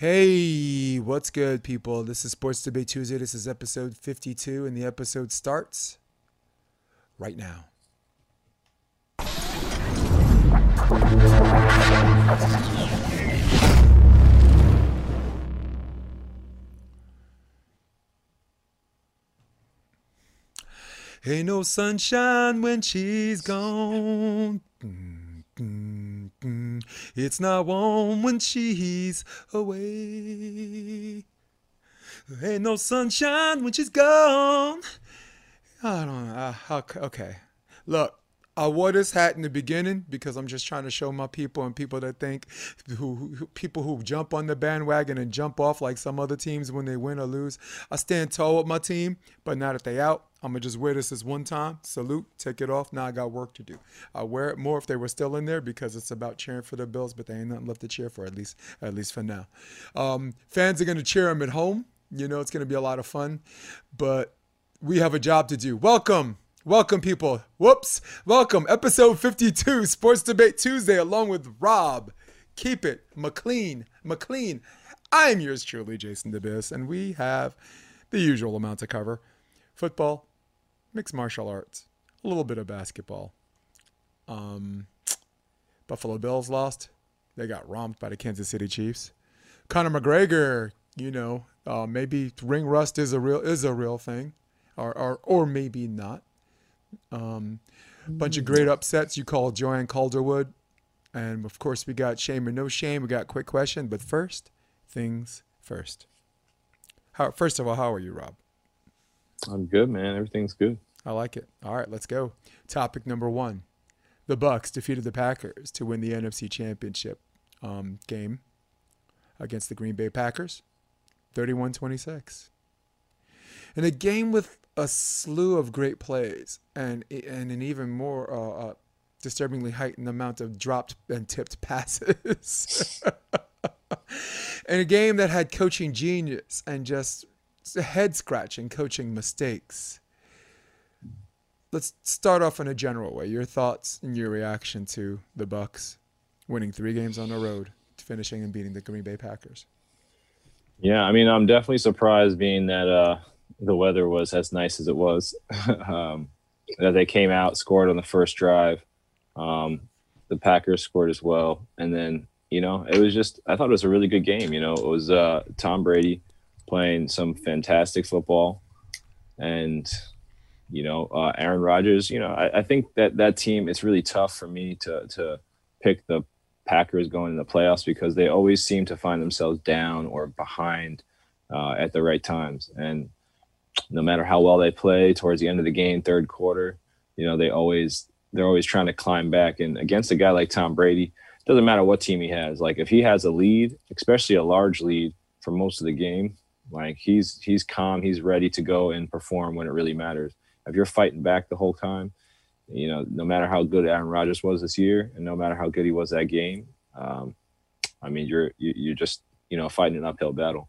Hey, what's good, people? This is Sports Debate Tuesday. This is episode 52, and the episode starts right now. Ain't no sunshine when she's gone. Mm, It's not warm when she's away. Ain't no sunshine when she's gone. I don't know. Uh, okay. Look, I wore this hat in the beginning because I'm just trying to show my people and people that think who, who, people who jump on the bandwagon and jump off like some other teams when they win or lose. I stand tall with my team, but now that they out, I'm gonna just wear this as one time. Salute, take it off. Now I got work to do. I wear it more if they were still in there because it's about cheering for the Bills, but they ain't nothing left to cheer for at least at least for now. Um, fans are gonna cheer them at home. You know it's gonna be a lot of fun, but we have a job to do. Welcome Welcome, people. Whoops. Welcome. Episode 52, Sports Debate Tuesday, along with Rob. Keep it. McLean. McLean. I'm yours truly, Jason DeBiss, and we have the usual amount to cover football, mixed martial arts, a little bit of basketball. Um, Buffalo Bills lost. They got romped by the Kansas City Chiefs. Conor McGregor, you know, uh, maybe ring rust is a real is a real thing, or or or maybe not. Um, bunch of great upsets. You call Joanne Calderwood. And of course, we got shame or no shame. We got quick question. But first, things first. How, first of all, how are you, Rob? I'm good, man. Everything's good. I like it. All right, let's go. Topic number one: The Bucs defeated the Packers to win the NFC Championship um, game against the Green Bay Packers, 31-26. In a game with a slew of great plays and and an even more uh, uh, disturbingly heightened amount of dropped and tipped passes. in a game that had coaching genius and just head scratching coaching mistakes. Let's start off in a general way. Your thoughts and your reaction to the Bucs winning three games on the road, finishing and beating the Green Bay Packers. Yeah, I mean, I'm definitely surprised being that uh, the weather was as nice as it was. um, they came out, scored on the first drive. Um, the Packers scored as well, and then you know it was just I thought it was a really good game. You know, it was uh, Tom Brady playing some fantastic football, and you know uh, Aaron Rodgers. You know, I, I think that that team it's really tough for me to to pick the Packers going in the playoffs because they always seem to find themselves down or behind uh, at the right times. And no matter how well they play towards the end of the game, third quarter, you know, they always they're always trying to climb back. And against a guy like Tom Brady, doesn't matter what team he has. Like if he has a lead, especially a large lead for most of the game, like he's he's calm, he's ready to go and perform when it really matters. If you're fighting back the whole time, you know, no matter how good Aaron Rodgers was this year, and no matter how good he was that game, um, I mean, you're you, are you are just you know fighting an uphill battle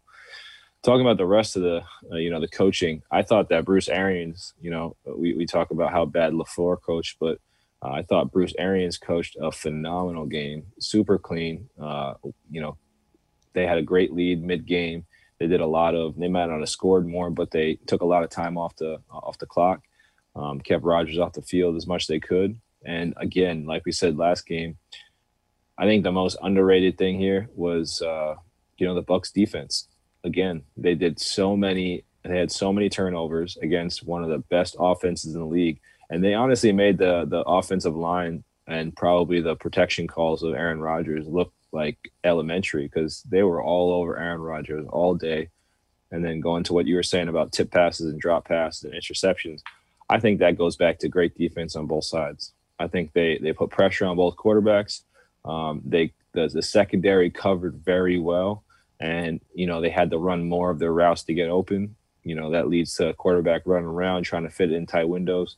talking about the rest of the uh, you know the coaching i thought that bruce arians you know we, we talk about how bad LaFleur coached but uh, i thought bruce arians coached a phenomenal game super clean uh, you know they had a great lead mid-game. They did a lot of they might not have scored more but they took a lot of time off the off the clock um, kept Rodgers off the field as much as they could. And again like we said last game i think the most underrated thing here was uh, you know the Bucs defense again, they did so many, they had so many turnovers against one of the best offenses in the league. And they honestly made the the offensive line and probably the protection calls of Aaron Rodgers look like elementary because they were all over Aaron Rodgers all day. And then going to what you were saying about tip passes and drop passes and interceptions, I think that goes back to great defense on both sides. I think they they put pressure on both quarterbacks. Um, they the, the secondary covered very well and you know they had to run more of their routes to get open. You know that leads to a quarterback running around trying to fit in tight windows.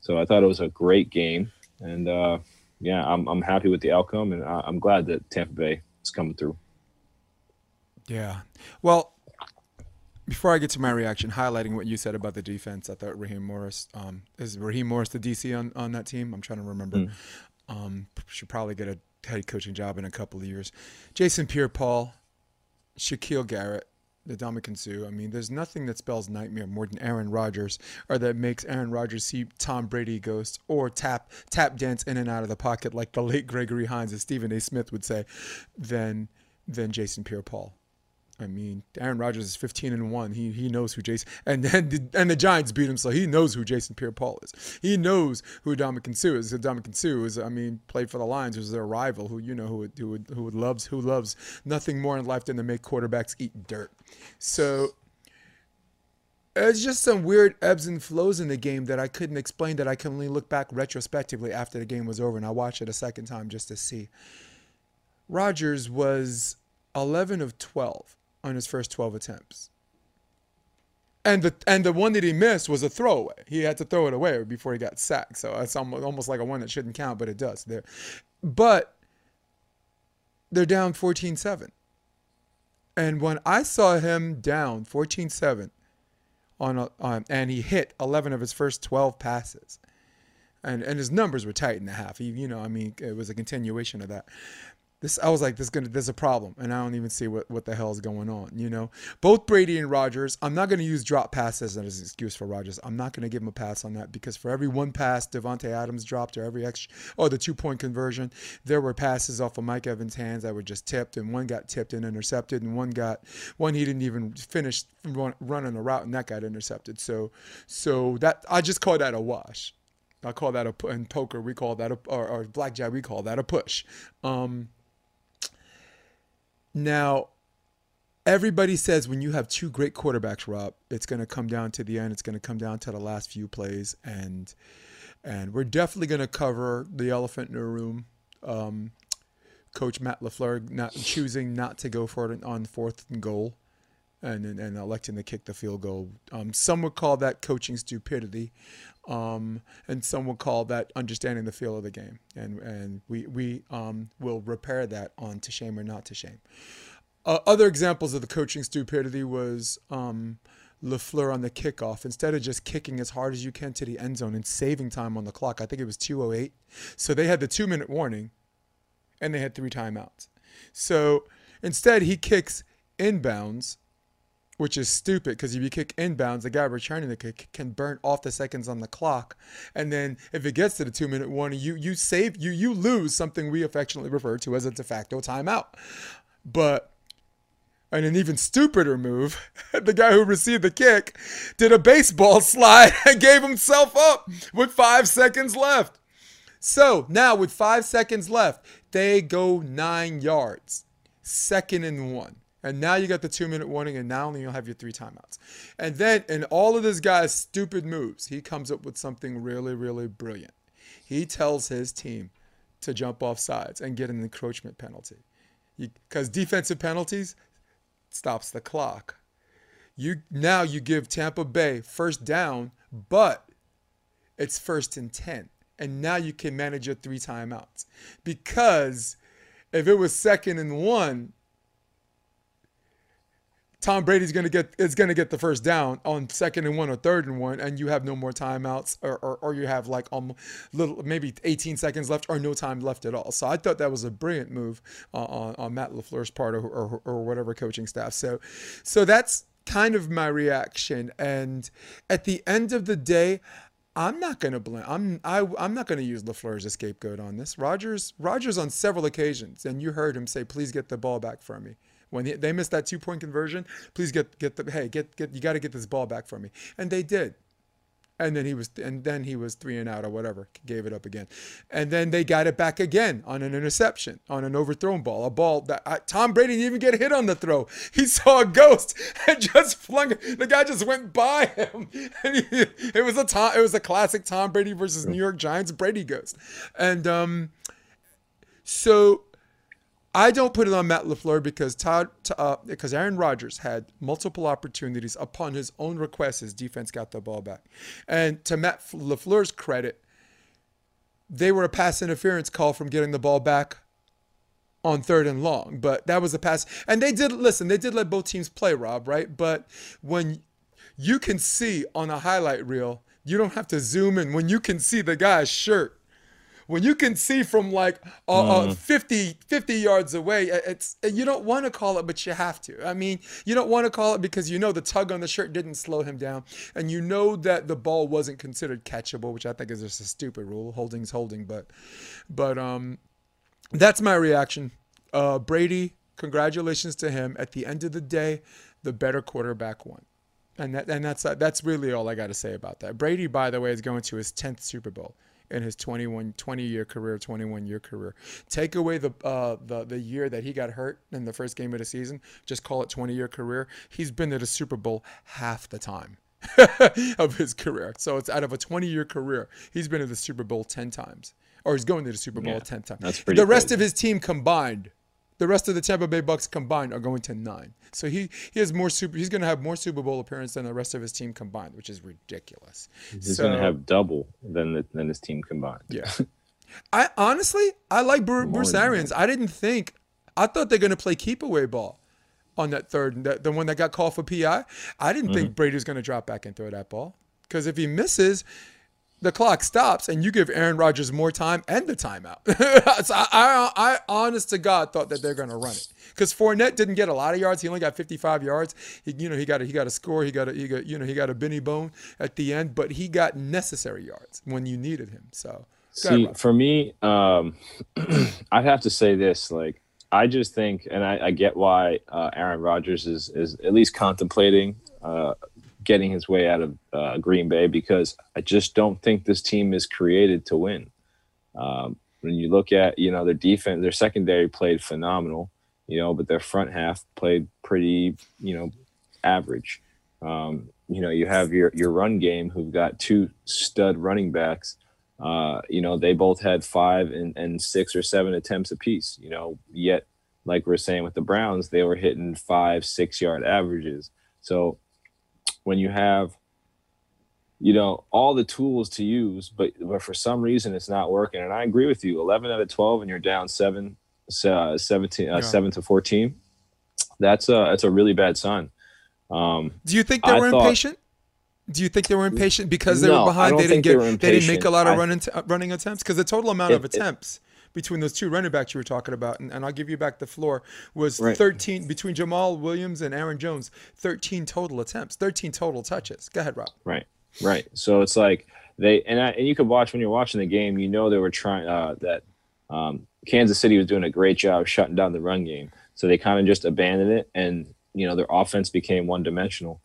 So I thought it was a great game, and uh, yeah, I'm I'm happy with the outcome, and I'm glad that Tampa Bay is coming through. Yeah, well, before I get to my reaction, highlighting what you said about the defense, I thought Raheem Morris um, is Raheem Morris the DC on, on that team. I'm trying to remember. Mm. Um, should probably get a head coaching job in a couple of years. Jason Pierre-Paul, Shaquil Barrett, the Ndamukong Suh. I mean, there's nothing that spells nightmare more than Aaron Rodgers, or that makes Aaron Rodgers see Tom Brady ghosts, or tap tap dance in and out of the pocket like the late Gregory Hines, as Stephen A. Smith would say, than than Jason Pierre-Paul. I mean, Aaron Rodgers is 15 and one. He he knows who Jason and then the, and the Giants beat him, so he knows who Jason Pierre-Paul is. He knows who Ndamukong Suh is. Ndamukong Suh is, I mean, played for the Lions, was their rival, who you know who who who loves who loves nothing more in life than to make quarterbacks eat dirt. So it's just some weird ebbs and flows in the game that I couldn't explain. That I can only look back retrospectively after the game was over, and I watched it a second time just to see. Rodgers was 11 of 12 on his first 12 attempts. And the and the one that he missed was a throwaway. He had to throw it away before he got sacked. So it's almost, like a one that shouldn't count, but it does. There, but they're down 14-7. And when I saw him down 14-7 on, a, on and he hit 11 of his first 12 passes. And and his numbers were tight in the half. He, you know, I mean, it was a continuation of that this I was like, this gonna there's a problem, and I don't even see what what the hell is going on. You know, both Brady and Rodgers. I'm not gonna use drop passes as an excuse for Rodgers. I'm not gonna give him a pass on that because for every one pass Davante Adams dropped, or every extra, or the two point conversion, there were passes off of Mike Evans' hands that were just tipped, and one got tipped and intercepted, and one got one he didn't even finish run, running the route, and that got intercepted. So, so that I just call that a wash. I call that a in poker we call that a or, or blackjack we call that a push. Um, now, everybody says when you have two great quarterbacks, Rob, it's going to come down to the end. It's going to come down to the last few plays, and and we're definitely going to cover the elephant in the room. Um, Coach Matt LaFleur not choosing not to go for it on fourth and goal, and and, and electing to kick the field goal. Um, some would call that coaching stupidity, um, and some would call that understanding the feel of the game. And and we we um, will repair that on to shame or not to shame. Uh, other examples of the coaching stupidity was um, LaFleur on the kickoff. Instead of just kicking as hard as you can to the end zone and saving time on the clock, I think it was 2:08. So they had the two minute warning, and they had three timeouts. So instead, he kicks inbounds which is stupid because if you kick inbounds, the guy returning the kick can burn off the seconds on the clock, and then if it gets to the two minute warning, you you save you you lose something we affectionately refer to as a de facto timeout. But and an even stupider move, the guy who received the kick did a baseball slide and gave himself up with five seconds left. So now with five seconds left, they go nine yards, second and one. And now you got the two minute warning, and now only you'll have your three timeouts. And then, in all of this guy's stupid moves, he comes up with something really, really brilliant. He tells his team to jump off sides and get an encroachment penalty. Because defensive penalties stops the clock. You now you give Tampa Bay first down, but it's first and 10. And now you can manage your three timeouts. Because if it was second and one, Tom Brady's gonna get is gonna get the first down on second and one or third and one, and you have no more timeouts, or, or, or you have like um little maybe 18 seconds left or no time left at all. So I thought that was a brilliant move uh, on, on Matt LaFleur's part or, or, or whatever coaching staff. So so that's kind of my reaction. And at the end of the day, I'm not to blame. I'm I, I'm not to use LaFleur as a scapegoat on this. Rodgers Rodgers on several occasions, and you heard him say, "Please get the ball back from me." When they missed that two point conversion, please get get the hey get get you got to get this ball back from me, and they did. And then he was and then he was three and out or whatever, gave it up again, and then they got it back again on an interception, on an overthrown ball, a ball that uh, Tom Brady didn't even get hit on the throw. He saw a ghost and just flung it. The guy just went by him, and he, it was a Tom, it was a classic Tom Brady versus New York Giants Brady ghost, and um, so I don't put it on Matt LaFleur because Todd, uh, because Aaron Rodgers had multiple opportunities upon his own request. His defense got the ball back, and to Matt LaFleur's credit, they were a pass interference call from getting the ball back on third and long. But that was a pass, and they did listen. They did let both teams play, Rob, right? But when you can see on a highlight reel, you don't have to zoom in. When you can see the guy's shirt when you can see from like uh, uh, 50, 50 yards away, it's you don't want to call it, but you have to. I mean, you don't want to call it because you know the tug on the shirt didn't slow him down, and you know that the ball wasn't considered catchable, which I think is just a stupid rule. Holding's holding, but but um, that's my reaction. Uh, Brady, congratulations to him. At the end of the day, the better quarterback won. And that and that's that's really all I got to say about that. Brady, by the way, is going to his 10th Super Bowl in his 21 20 year career 21 year career. Take away the uh, the the year that he got hurt in the first game of the season just call it 20 year career he's been to the super bowl half the time of his career. So it's out of a 20 year career he's been to the super bowl 10 times or he's going to the super bowl Yeah, 10 times. that's pretty the rest crazy. of his team combined the rest of the Tampa Bay Bucs combined are going to nine. So he, he has more super. He's going to have more Super Bowl appearances than the rest of his team combined, which is ridiculous. He's So- going to have double than the, than his team combined. Yeah. I honestly, I like Bru- Bruce Arians. I didn't think, I thought they're going to play keep away ball on that third, that, the one that got called for PI. I didn't Mm-hmm. think Brady's going to drop back and throw that ball because if he misses, the clock stops and you give Aaron Rodgers more time and the timeout. so I, I, I, honest to God, thought that they're going to run it because Fournette didn't get a lot of yards. He only got 55 yards. He, you know, he got a, he got a score. He got a, he got, you know, he got a Benny bone at the end, but he got necessary yards when you needed him. So go ahead, See, for me, um, I'd have to say this. Like, I just think, and I, I get why uh, Aaron Rodgers is is at least contemplating uh, getting his way out of uh, Green Bay because I just don't think this team is created to win. Um, when you look at, you know, their defense, their secondary played phenomenal, you know, but their front half played pretty, you know, average. Um, you know, you have your your run game who've got two stud running backs. Uh, you know, they both had five and, and six or seven attempts apiece, you know, yet like we're saying with the Browns, they were hitting five, six yard averages. So when you have, you know, all the tools to use, but but for some reason it's not working. And I agree with you. Eleven out of twelve, and you're down seven, uh, 17, uh, Yeah. seven to fourteen. That's a that's a really bad sign. Um, Do you think they I were thought- impatient? Do you think they were impatient because they No, were behind? They didn't they get. They didn't make a lot of I- running t- running attempts because the total amount of It- it- attempts between those two running backs you were talking about, and, and I'll give you back the floor, was Right. 13 between Jamaal Williams and Aaron Jones. 13 total attempts, 13 total touches. Go ahead, Rob. Right, right. So it's like they and I, and you could watch when you're watching the game. You know they were trying uh, that um, Kansas City was doing a great job shutting down the run game. So they kind of just abandoned it, and you know their offense became one dimensional.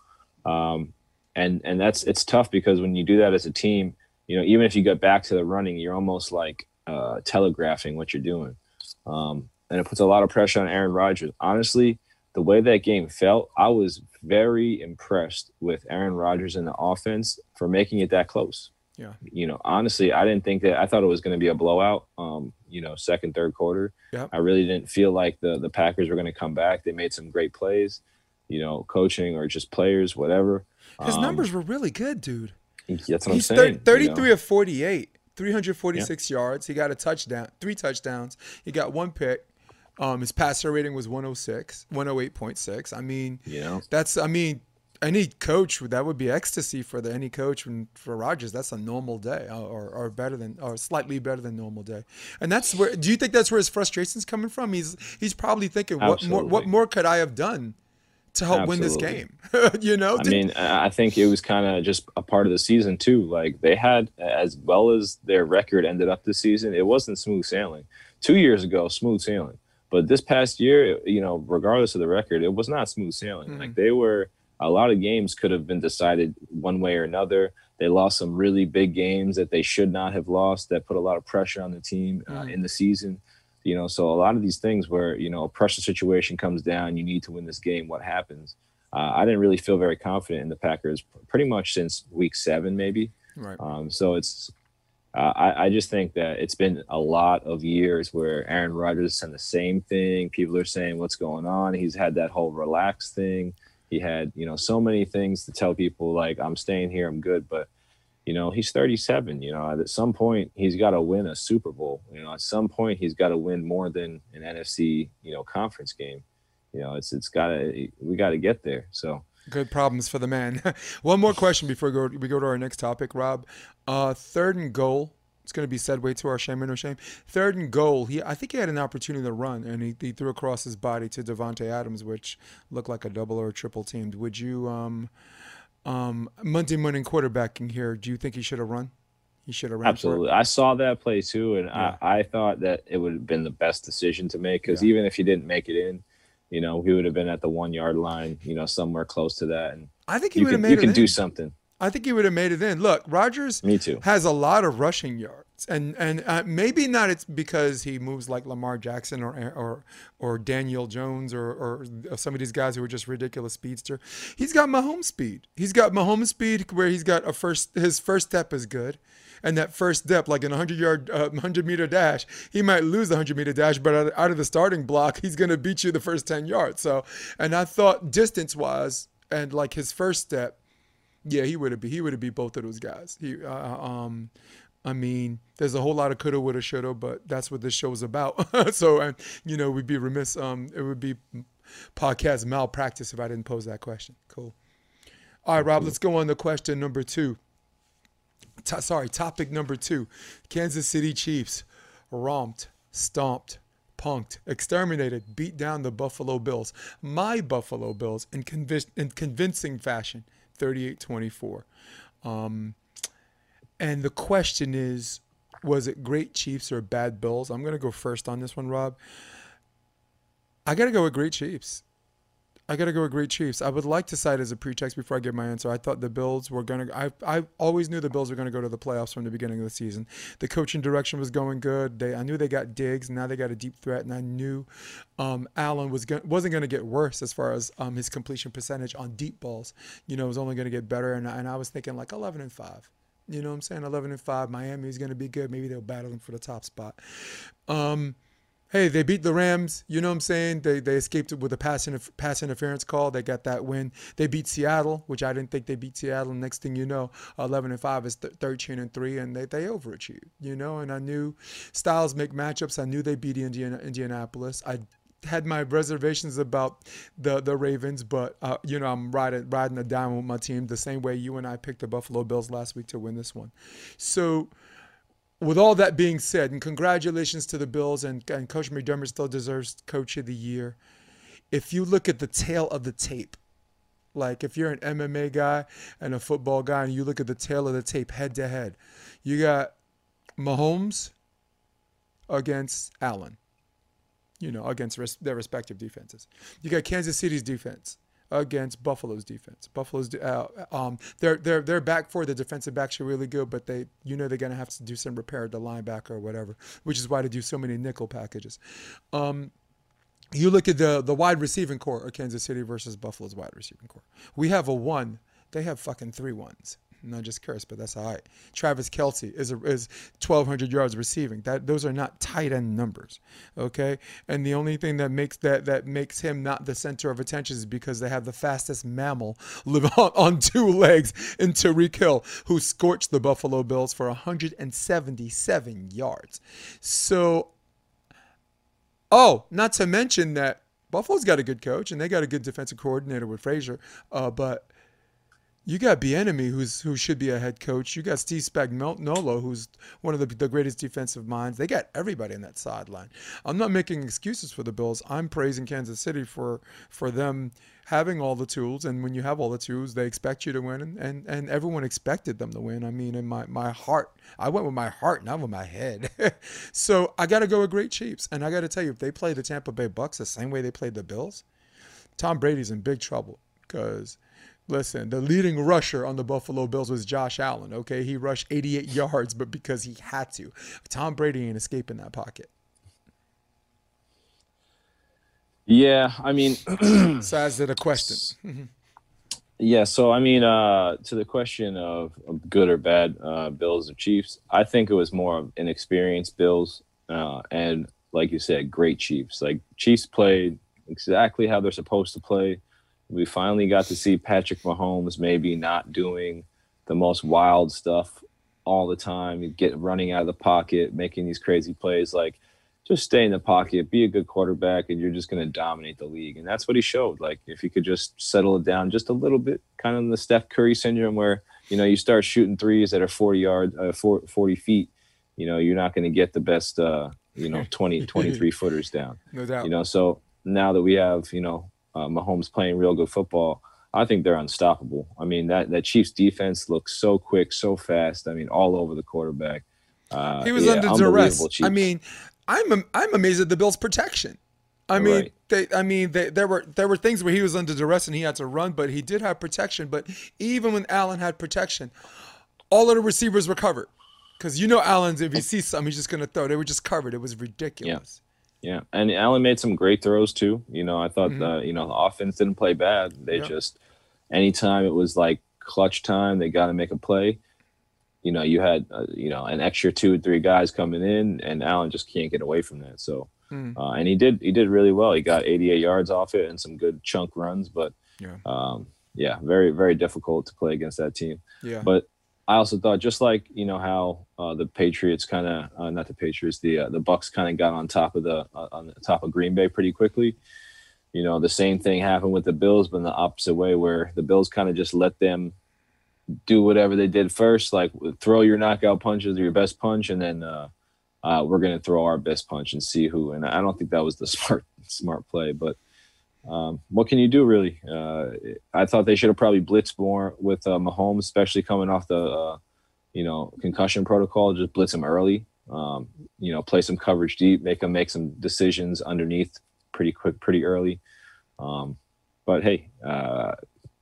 Um, and and that's it's tough because when you do that as a team, you know even if you get back to the running, you're almost like uh, telegraphing what you're doing, um, and it puts a lot of pressure on Aaron Rodgers. Honestly, the way that game felt, I was very impressed with Aaron Rodgers and the offense for making it that close. Yeah. You know, honestly, I didn't think that I thought it was going to be a blowout. Um, you know, second, third quarter. Yep. I really didn't feel like the the Packers were going to come back. They made some great plays, you know, coaching or just players, whatever. His Um, numbers were really good, dude. That's what He's I'm saying. you 33 know. of 48, 346 yards. He got a touchdown, three touchdowns. He got one pick. Um, his passer rating was 106, 108.6. I mean, You know, that's I mean, any coach that would be ecstasy for the any coach and for Rodgers. That's a normal day, uh, or, or better than, or slightly better than normal day. And that's where. Do you think that's where his frustration's coming from? He's he's probably thinking, what more what more could I have done to help win this game? you know, I mean, I think it was kind of just a part of the season too. Like they had, as well as their record ended up this season, it wasn't smooth sailing. Two years ago, smooth sailing, but this past year, you know, regardless of the record, it was not smooth sailing. Mhm. Like they were, a lot of games could have been decided one way or another. They lost some really big games that they should not have lost. That put a lot of pressure on the team uh, Mhm. in the season. You know, so a lot of these things where you know a pressure situation comes down, you need to win this game. What happens? Uh, I didn't really feel very confident in the Packers pretty much since week seven, maybe. right. Um, so it's, uh, I, I just think that it's been a lot of years where Aaron Rodgers said the same thing. People are saying, what's going on? He's had that whole relax thing. He had, you know, so many things to tell people like, I'm staying here, I'm good. But, you know, he's 37. You know, at some point, he's got to win a Super Bowl. You know, at some point, he's got to win more than an NFC, you know, conference game. You know, it's it's got to we got to get there. So Good problems for the man. One more question before we go, we go to our next topic, Rob. Uh, third and goal, It's going to be way to our shame or no shame. Third and goal. He, I think he had an opportunity to run, and he, he threw across his body to Davante Adams, which looked like a double or a triple teamed. Would you, um, um, Monday morning quarterbacking here? Do you think he should have run? He should have run. Absolutely. I saw that play too, and yeah. I, I thought that it would have been the best decision to make because yeah. even if he didn't make it in, you know, he would have been at the one yard line, you know, somewhere close to that. And I think he would have made you it. You can in. do something. I think he would have made it in. Look, Rodgers. Me too. has a lot of rushing yards, and and uh, maybe not. It's because he moves like Lamar Jackson or or or Daniel Jones or or some of these guys who are just ridiculous speedster. He's got Mahomes speed. He's got Mahomes speed where he's got a first. His first step is good. And that first step, like in a hundred yard, uh, hundred meter dash, he might lose the hundred meter dash, but out of the starting block, he's gonna beat you the first ten yards. So, and I thought distance wise, and like his first step, yeah, he would have be he would have beat both of those guys. He uh, um I mean, there's a whole lot of coulda, woulda, shoulda, but that's what this show is about. so, and you know, we'd be remiss. Um, it would be podcast malpractice if I didn't pose that question. Cool. All right, Rob. Let's go on to question number two. T- sorry, topic number two. Kansas City Chiefs romped, stomped, punked, exterminated, beat down the Buffalo Bills. My Buffalo Bills in, conv- in convincing fashion. 38 24. Um, and the question is was it great Chiefs or bad Bills? I'm going to go first on this one, Rob. I got to go with great Chiefs. I got to go with great Chiefs. I would like to cite as a pretext before I give my answer. I thought the Bills were going to. I I always knew the Bills were going to go to the playoffs from the beginning of the season. The coaching direction was going good. They I knew they got Diggs. Now they got a deep threat, and I knew um, Allen was go- wasn't going to get worse as far as um, his completion percentage on deep balls. You know, it was only going to get better, and and I was thinking like 11 and five. You know what I'm saying? 11 and 5. Miami is going to be good. Maybe they'll battle them for the top spot. Um, hey, they beat the Rams. You know what I'm saying? They they escaped with a pass, pass interference call. They got that win. They beat Seattle, which I didn't think they beat Seattle. Next thing you know, 11 and 5 is th- 13 and 3, and they, they overachieved, you know? And I knew styles make matchups. I knew they beat Indiana, Indianapolis. I had my reservations about the the Ravens, but uh, you know I'm riding riding the down with my team the same way you and I picked the Buffalo Bills last week to win this one. So with all that being said, and congratulations to the Bills, and, and Coach McDermott still deserves Coach of the Year. If you look at the tale of the tape, like if you're an MMA guy and a football guy, and you look at the tale of the tape head to head, you got Mahomes against Allen, you know, against res- their respective defenses. You got Kansas City's defense against Buffalo's defense. Buffalo's uh, um, they're they're back for the defensive backs are really good, but they you know they're gonna have to do some repair at the linebacker or whatever, which is why they do so many nickel packages. Um, you look at the the wide receiving corps of Kansas City versus Buffalo's wide receiving corps. We have a one. They have fucking three ones not just curse, but that's all right. Travis Kelce is a, is 1,200 yards receiving. That those are not tight end numbers, okay? And the only thing that makes that that makes him not the center of attention is because they have the fastest mammal live on, on two legs in Tyreek Hill, who scorched the Buffalo Bills for 177 yards. So, oh, not to mention that Buffalo's got a good coach and they got a good defensive coordinator with Frazier, uh, but you got Bieniemy, who's who should be a head coach. You got Steve Spagnuolo, who's one of the, the greatest defensive minds. They got everybody in that sideline. I'm not making excuses for the Bills. I'm praising Kansas City for for them having all the tools. And when you have all the tools, they expect you to win, and and, and everyone expected them to win. I mean, in my my heart, I went with my heart, not with my head. so I got to go with great Chiefs, and I got to tell you, if they play the Tampa Bay Bucs the same way they played the Bills, Tom Brady's in big trouble because Listen, the leading rusher on the Buffalo Bills was Josh Allen. Okay, he rushed 88 yards, but because he had to. Tom Brady ain't escaping that pocket. Yeah, I mean, so as it a question. yeah, so I mean, uh, to the question of, of good or bad uh, Bills or Chiefs, I think it was more of inexperienced Bills, uh, and like you said, great Chiefs. Like Chiefs played exactly how they're supposed to play we finally got to see Patrick Mahomes maybe not doing the most wild stuff all the time. You get running out of the pocket, making these crazy plays. Like, just stay in the pocket, be a good quarterback, and you're just going to dominate the league. And that's what he showed. Like, if he could just settle it down just a little bit, kind of the Steph Curry syndrome, where you know you start shooting threes that are 40 yards, uh, 40 feet, you know, you're not going to get the best, uh, you know, 20, 23 footers down. No doubt. You know, so now that we have, you know, uh, Mahomes playing real good football, I think they're unstoppable. I mean, that that Chiefs defense looks so quick, so fast. I mean, all over the quarterback. Uh, he was yeah, under duress. unbelievable I mean, I'm I'm amazed at the Bills' protection. I mean, Right. they, I mean, they, there were there were things where he was under duress and he had to run, but he did have protection. But even when Allen had protection, all of the receivers were covered. Because you know, Allen's if he sees something, he's just gonna throw. They were just covered. It was ridiculous. Yeah, and Allen made some great throws too. You know, I thought the you know the offense didn't play bad. They Mm-hmm. Yeah. just anytime it was like clutch time, they got to make a play. You know, you had uh, you know an extra two or three guys coming in, and Allen just can't get away from that. So, Mm. uh, and he did he did really well. He got 88 yards off it and some good chunk runs, but Yeah. um, yeah, very very difficult to play against that team. Yeah. But I also thought just like you know how uh, the Patriots kind of uh, not the Patriots the uh, the Bucs kind of got on top of the uh, on the top of Green Bay pretty quickly. You know the same thing happened with the Bills, but in the opposite way, where the Bills kind of just let them do whatever they did first, like throw your knockout punches or your best punch, and then uh, uh, we're gonna throw our best punch and see who. And I don't think that was the smart smart play, but um, what can you do really? Uh, I thought they should have probably blitzed more with uh, Mahomes, especially coming off the uh, you know concussion protocol. Just blitz him early. Um, you know, play some coverage deep, make him make some decisions underneath pretty quick, pretty early. Um, but hey, uh,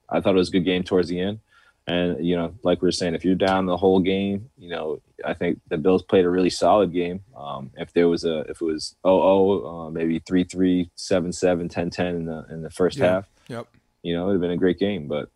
I thought it was a good game towards the end. And you know, like we were saying, if you're down the whole game, you know, I think the Bills played a really solid game. Um, if there was a, if it was 0-0, uh, maybe 3-3, 7-7, 10-10 in the in the first Yeah. half, Yep. you know, it would have been a great game. But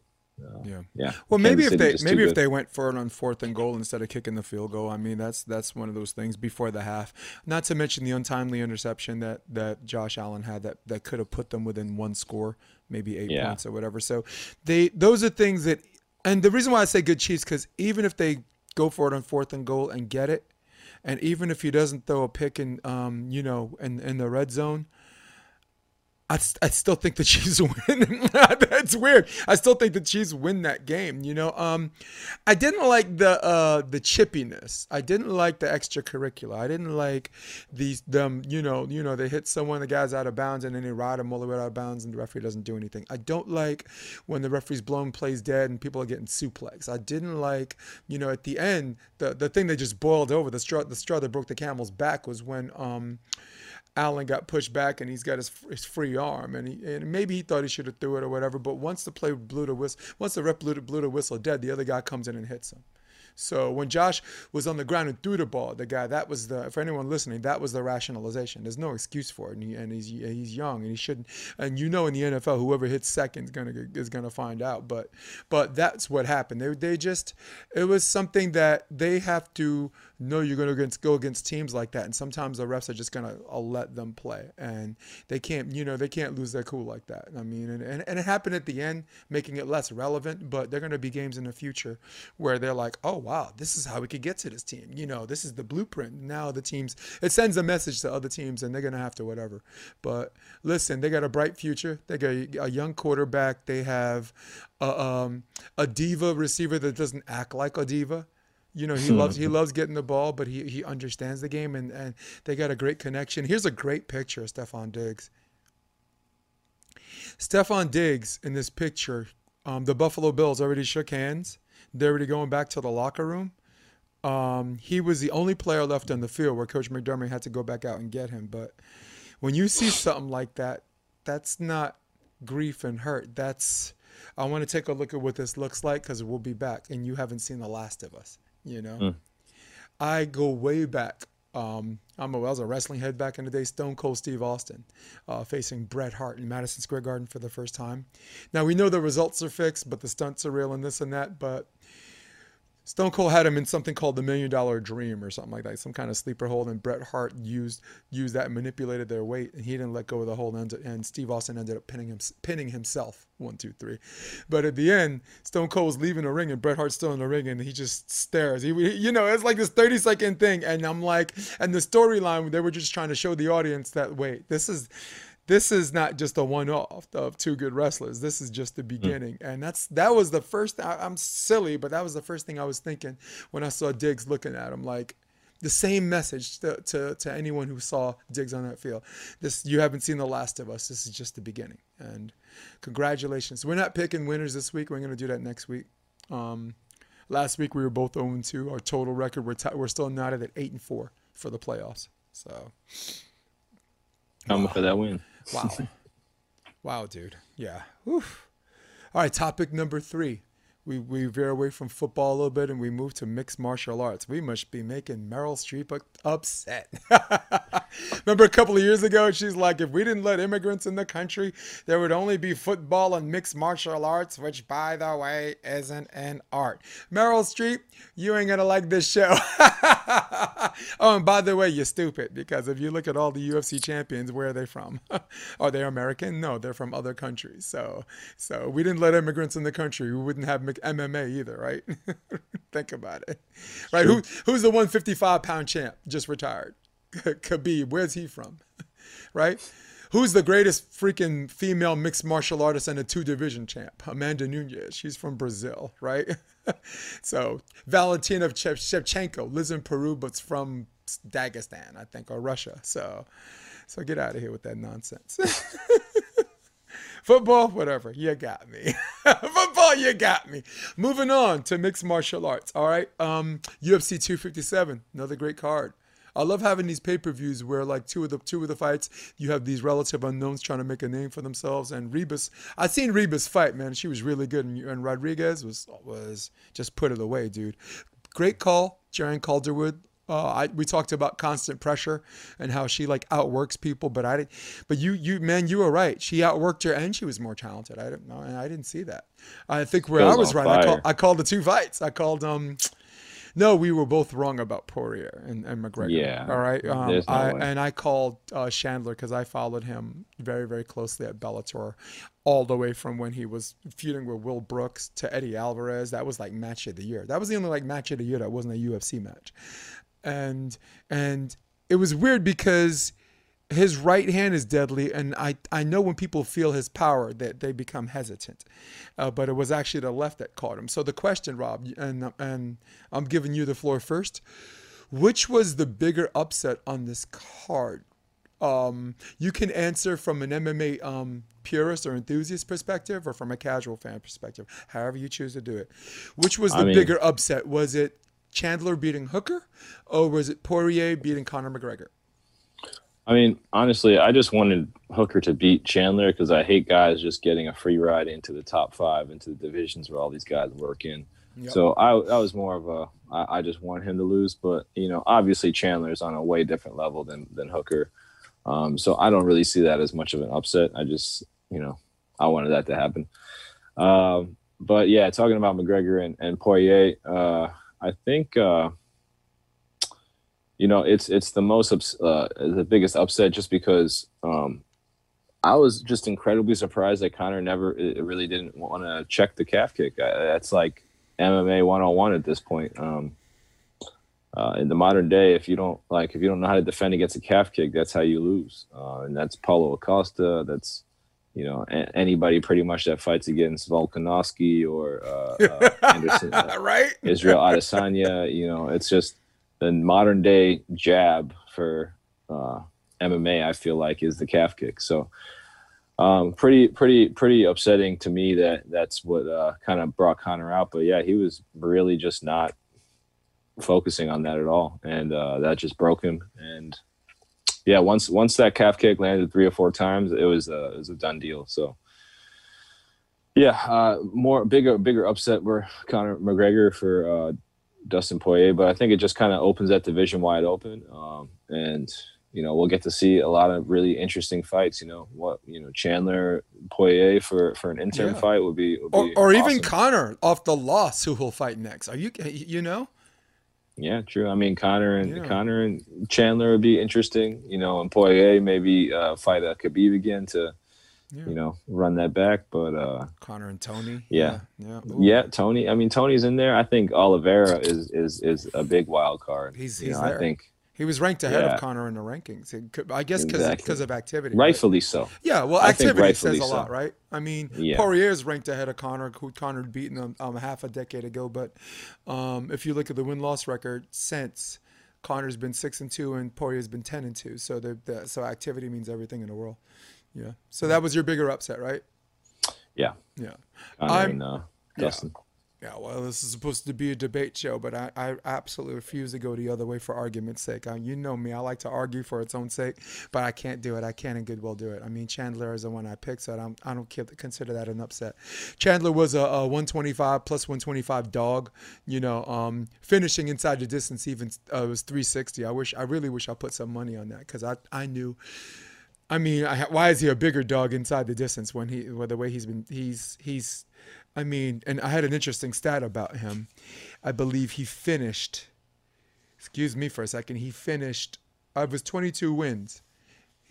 uh, Yeah. yeah, Well, maybe Kansas if City they maybe if good. they went for it on fourth and goal instead of kicking the field goal. I mean, that's that's one of those things before the half. Not to mention the untimely interception that that Josh Allen had that that could have put them within one score, maybe eight Yeah. points or whatever. So they those are things that, and the reason why I say good Chiefs because even if they go for it on fourth and goal and get it, and even if he doesn't throw a pick in, um, you know, in in the red zone. I, I still think the Chiefs win. That's weird. I still think the Chiefs win that game. You know, um, I didn't like the uh, the chippiness. I didn't like the extracurricular. I didn't like these them. You know, you know they hit someone, the guy's out of bounds, and then they ride him all the way out of bounds, and the referee doesn't do anything. I don't like when the referee's blown plays dead and people are getting suplex. I didn't like, you know, at the end the the thing that just boiled over the straw the straw that broke the camel's back was when um. Allen got pushed back and he's got his, his free arm and he and maybe he thought he should have threw it or whatever. But once the play blew the whistle, once the ref blew, the- blew the whistle dead, the other guy comes in and hits him. So when Josh was on the ground and threw the ball, the guy that was the for anyone listening, that was the rationalization. There's no excuse for it, and, he, and he's he's young and he shouldn't. And you know, in the NFL, whoever hits second is gonna is gonna find out. But but that's what happened. They they just it was something that they have to know you're gonna against, go against teams like that, and sometimes the refs are just gonna uh, let them play, and they can't you know they can't lose their cool like that. I mean, and, and, and it happened at the end, making it less relevant. But they're gonna be games in the future where they're like, oh wow, this is how we could get to this team. You know, this is the blueprint. Now the teams it sends a message to other teams, and they're gonna have to whatever. But listen, they got a bright future. They got a, a young quarterback. They have a, um, a diva receiver that doesn't act like a diva. You know, he loves he loves getting the ball, but he, he understands the game and, and they got a great connection. Here's a great picture of Stefon Diggs. Stefon Diggs in this picture, um, the Buffalo Bills already shook hands. They're already going back to the locker room. Um, he was the only player left on the field where Coach McDermott had to go back out and get him. But when you see something like that, that's not grief and hurt. That's I want to take a look at what this looks like because we'll be back, and you haven't seen the last of us. You know, I go way back. Um, I'm a, I was a wrestling head back in the day. Stone Cold Steve Austin uh, facing Bret Hart in Madison Square Garden for the first time. Now we know the results are fixed, but the stunts are real and this and that. But Stone Cold had him in something called the Million Dollar Dream or something like that, some kind of sleeper hold, and Bret Hart used used that manipulated their weight, and he didn't let go of the hold, and, and Steve Austin ended up pinning him pinning himself one two three, but at the end, Stone Cold was leaving the ring, and Bret Hart's still in the ring, and he just stares. He, you know, it's like this thirty second thing, and I'm like, and the storyline they were just trying to show the audience that wait, this is this is not just a one-off of two good wrestlers. This is just the beginning, and that's that was the first. I, I'm silly, but that was the first thing I was thinking when I saw Diggs looking at him like, the same message to, to, to anyone who saw Diggs on that field. This you haven't seen the last of us. This is just the beginning. And congratulations. We're not picking winners this week. We're going to do that next week. Um, last week we were both 0 2. Our total record we're t- we're still knotted at 8 and 4 for the playoffs. So coming wow. for that win. Wow. wow, dude. Yeah. Oof. All right, topic number 3 we, we veer away from football a little bit and we move to mixed martial arts. We must be making Meryl Streep upset. Remember a couple of years ago, she's like, if we didn't let immigrants in the country, there would only be football and mixed martial arts, which, by the way, isn't an art. Meryl Streep, you ain't gonna like this show. oh, and by the way, you're stupid because if you look at all the UFC champions, where are they from? are they American? No, they're from other countries. So, so we didn't let immigrants in the country. We wouldn't have MMA either, right? Think about it, right? Who who's the 155 pound champ just retired? Khabib. Where's he from? right? Who's the greatest freaking female mixed martial artist and a two division champ? Amanda Nunes. She's from Brazil, right? so Valentina Shevchenko lives in Peru, but's from Dagestan, I think, or Russia. So, so get out of here with that nonsense. Football, whatever. You got me. Football, you got me. Moving on to mixed martial arts. All right. Um, UFC 257, another great card. I love having these pay-per-views where like two of the two of the fights you have these relative unknowns trying to make a name for themselves. And Ribas, I seen Ribas fight, man. She was really good, and, and Rodriguez was was just put it away, dude. Great call, Jaren Calderwood. Uh, I, we talked about constant pressure and how she like outworks people, but I didn't. But you, you man, you were right. She outworked her, and she was more talented. I didn't know, and I didn't see that. I think where I was right, I, call, I, called the two fights. I called um. No, we were both wrong about Poirier and, and McGregor. Yeah. All right. Um, no I, and I called uh, Chandler because I followed him very, very closely at Bellator, all the way from when he was feuding with Will Brooks to Eddie Alvarez. That was like match of the year. That was the only like match of the year that wasn't a UFC match and and it was weird because his right hand is deadly, and I, I know when people feel his power that they become hesitant, uh, but it was actually the left that caught him. So the question, Rob, and and I'm giving you the floor first. Which was the bigger upset on this card? Um, you can answer from an MMA um, purist or enthusiast perspective, or from a casual fan perspective, however you choose to do it. Which was the I mean, bigger upset? Was it Chandler beating Hooker, or was it Poirier beating Conor McGregor? I mean, honestly, I just wanted Hooker to beat Chandler because I hate guys just getting a free ride into the top five, into the divisions where all these guys work in. Yep. So I, I was more of a, I, I just wanted him to lose. But, you know, obviously Chandler is on a way different level than, than Hooker. Um, so I don't really see that as much of an upset. I just, you know, I wanted that to happen. Um, but yeah, talking about McGregor and, and Poirier, uh, I think uh, you know it's it's the most uh, the biggest upset just because um, I was just incredibly surprised that Conor never really didn't want to check the calf kick. That's like MMA one on one at this point. Um, uh, in the modern day, if you don't like, if you don't know how to defend against a calf kick, that's how you lose. Uh, and that's Paulo Acosta. That's you know a- anybody pretty much that fights against Volkanovski or uh, uh, Anderson, uh, right? Israel Adesanya. You know, it's just the modern day jab for uh, MMA. I feel like is the calf kick. So. Um, pretty, pretty, pretty upsetting to me that that's what uh, kind of brought Conor out. But yeah, he was really just not focusing on that at all, and uh, that just broke him. And yeah, once once that calf kick landed three or four times, it was a, it was a done deal. So yeah, uh, more bigger bigger upset were Conor McGregor for uh, Dustin Poirier, but I think it just kind of opens that division wide open, um, and you know we'll get to see a lot of really interesting fights. You know what you know Chandler Poirier for for an interim yeah. fight would be, would or, or awesome. even Conor off the loss who will fight next. Are you you know? Yeah, true. I mean, Conor and yeah. Conor and Chandler would be interesting. You know, and Poirier maybe uh, fight a Khabib again to, yeah. you know, run that back. But uh, Conor and Tony. Yeah, yeah, yeah. yeah, Tony. I mean, Tony's in there. I think Oliveira is is is a big wild card. He's he's know, there. I think he was ranked ahead yeah. of Conor in the rankings. I guess because exactly. of activity. Rightfully right? so. Yeah, well, activity says a lot, right? I mean, yeah. Poirier is ranked ahead of Conor, who Conor beaten him um, half a decade ago. But um, if you look at the win loss record since Conor's been six and two, and Poirier's been ten and two. So the, the so activity means everything in the world. Yeah. So that was your bigger upset, right? Yeah. Yeah. Conor I'm- and uh. Dustin. Yeah, well, this is supposed to be a debate show, but I, I absolutely refuse to go the other way for argument's sake. I, you know me, I like to argue for its own sake, but I can't do it. I can't in good will do it. I mean, Chandler is the one I picked, so I don't, I don't consider that an upset. Chandler was a, a 125 plus 125 dog, you know, um, finishing inside the distance even uh, was 360. I wish, I really wish I put some money on that because I, I knew. I mean, I, why is he a bigger dog inside the distance when he, well, the way he's been, he's, he's, I mean, and I had an interesting stat about him. I believe he finished, excuse me for a second, he finished, it was 22 wins,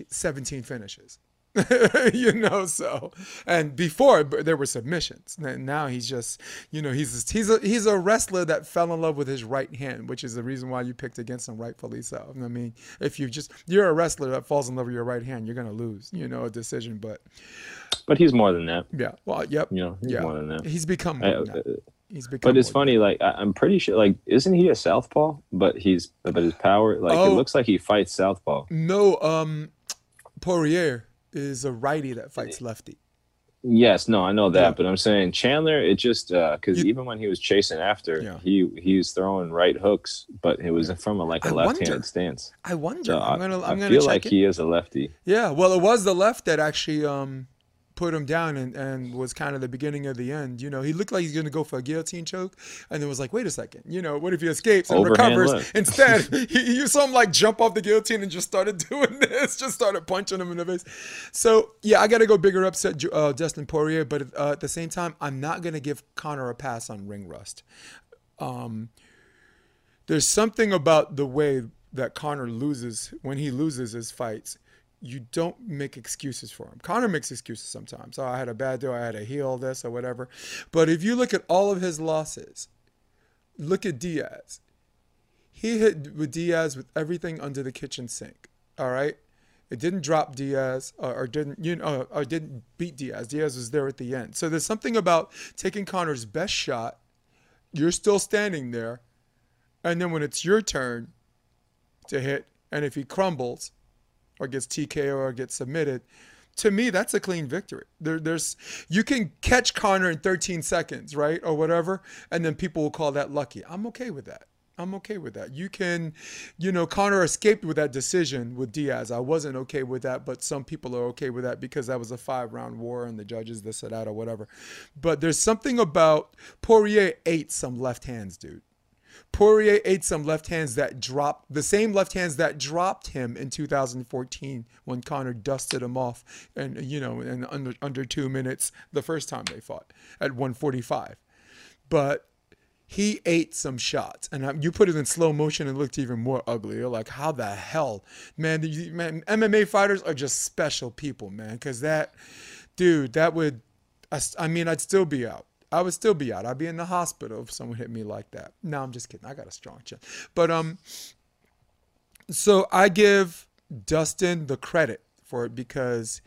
17 finishes. you know, so and before there were submissions. N- Now he's just, you know, he's he's a he's a wrestler that fell in love with his right hand, which is the reason why you picked against him, rightfully so. I mean, if you just you're a wrestler that falls in love with your right hand, you're gonna lose, you know, a decision. But But he's more than that. yeah, well, yep, You know, he's yeah, more than that. he's become I- than that. He's become. But it's more funny, like I, I'm pretty sure, like isn't he a southpaw? But he's but his power, like Oh. it looks like he fights southpaw. No, um, Poirier is a righty that fights lefty. Yes, no, I know that, Yeah. but I'm saying Chandler, it just because You- even when he was chasing after, Yeah. he he was throwing right hooks, but it was from a like a left-handed stance. I wonder. So I'm gonna. I I'm gonna feel check like it. he is a lefty. Yeah, well, it was the left that actually um, put him down and, and was kind of the beginning of the end. You know, he looked like he's going to go for a guillotine choke, and then was like, wait a second, you know, what if he escapes and Overhand recovers? left. Instead, he, you saw him like jump off the guillotine and just started doing this, just started punching him in the face. So, yeah, I got to go bigger upset uh, Dustin Poirier, but uh, at the same time, I'm not going to give Conor a pass on ring rust. Um, there's something about the way that Conor loses when he loses his fights. You don't make excuses for him. Conor makes excuses sometimes. Oh, I had a bad day. I had to heal this or whatever. But if you look at all of his losses, look at Diaz. He hit with Diaz with everything under the kitchen sink. All right. It didn't drop Diaz or, or didn't you know or didn't beat Diaz. Diaz was there at the end. So there's something about taking Conor's best shot. You're still standing there, and then when it's your turn to hit, and if he crumbles or gets TKO or gets submitted, to me that's a clean victory. There, there's you can catch Conor in 13 seconds, right, or whatever, and then people will call that lucky. I'm okay with that. I'm okay with that. You can, you know, Conor escaped with that decision with Diaz. I wasn't okay with that, but some people are okay with that because that was a five round war and the judges this or that or whatever. But there's something about Poirier ate some left hands, dude. Poirier ate some left hands that dropped the same left hands that dropped him in 2014 when Conor dusted him off and you know in under under 2 minutes the first time they fought at 145. But he ate some shots, and you put it in slow motion and it looked even more ugly. You're like, how the hell, man? the- Man, MMA fighters are just special people, man. Because that, dude, that would, I mean, I'd still be out. I would still be out. I'd be in the hospital if someone hit me like that. No, I'm just kidding. I got a strong chin, but um, so I give Dustin the credit for it because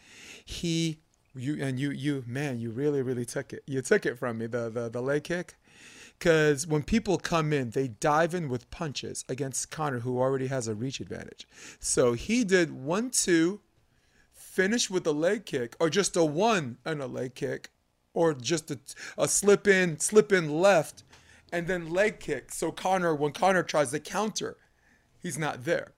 he, you and you, you, man, you really, really took it. You took it from me. The the the leg kick because when people come in, they dive in with punches against Conor, who already has a reach advantage. So he did one, two, finish with a leg kick, or just a one and a leg kick, or just a, a slip in, slip in left, and then leg kick. So Conor, when Conor tries to counter, he's not there.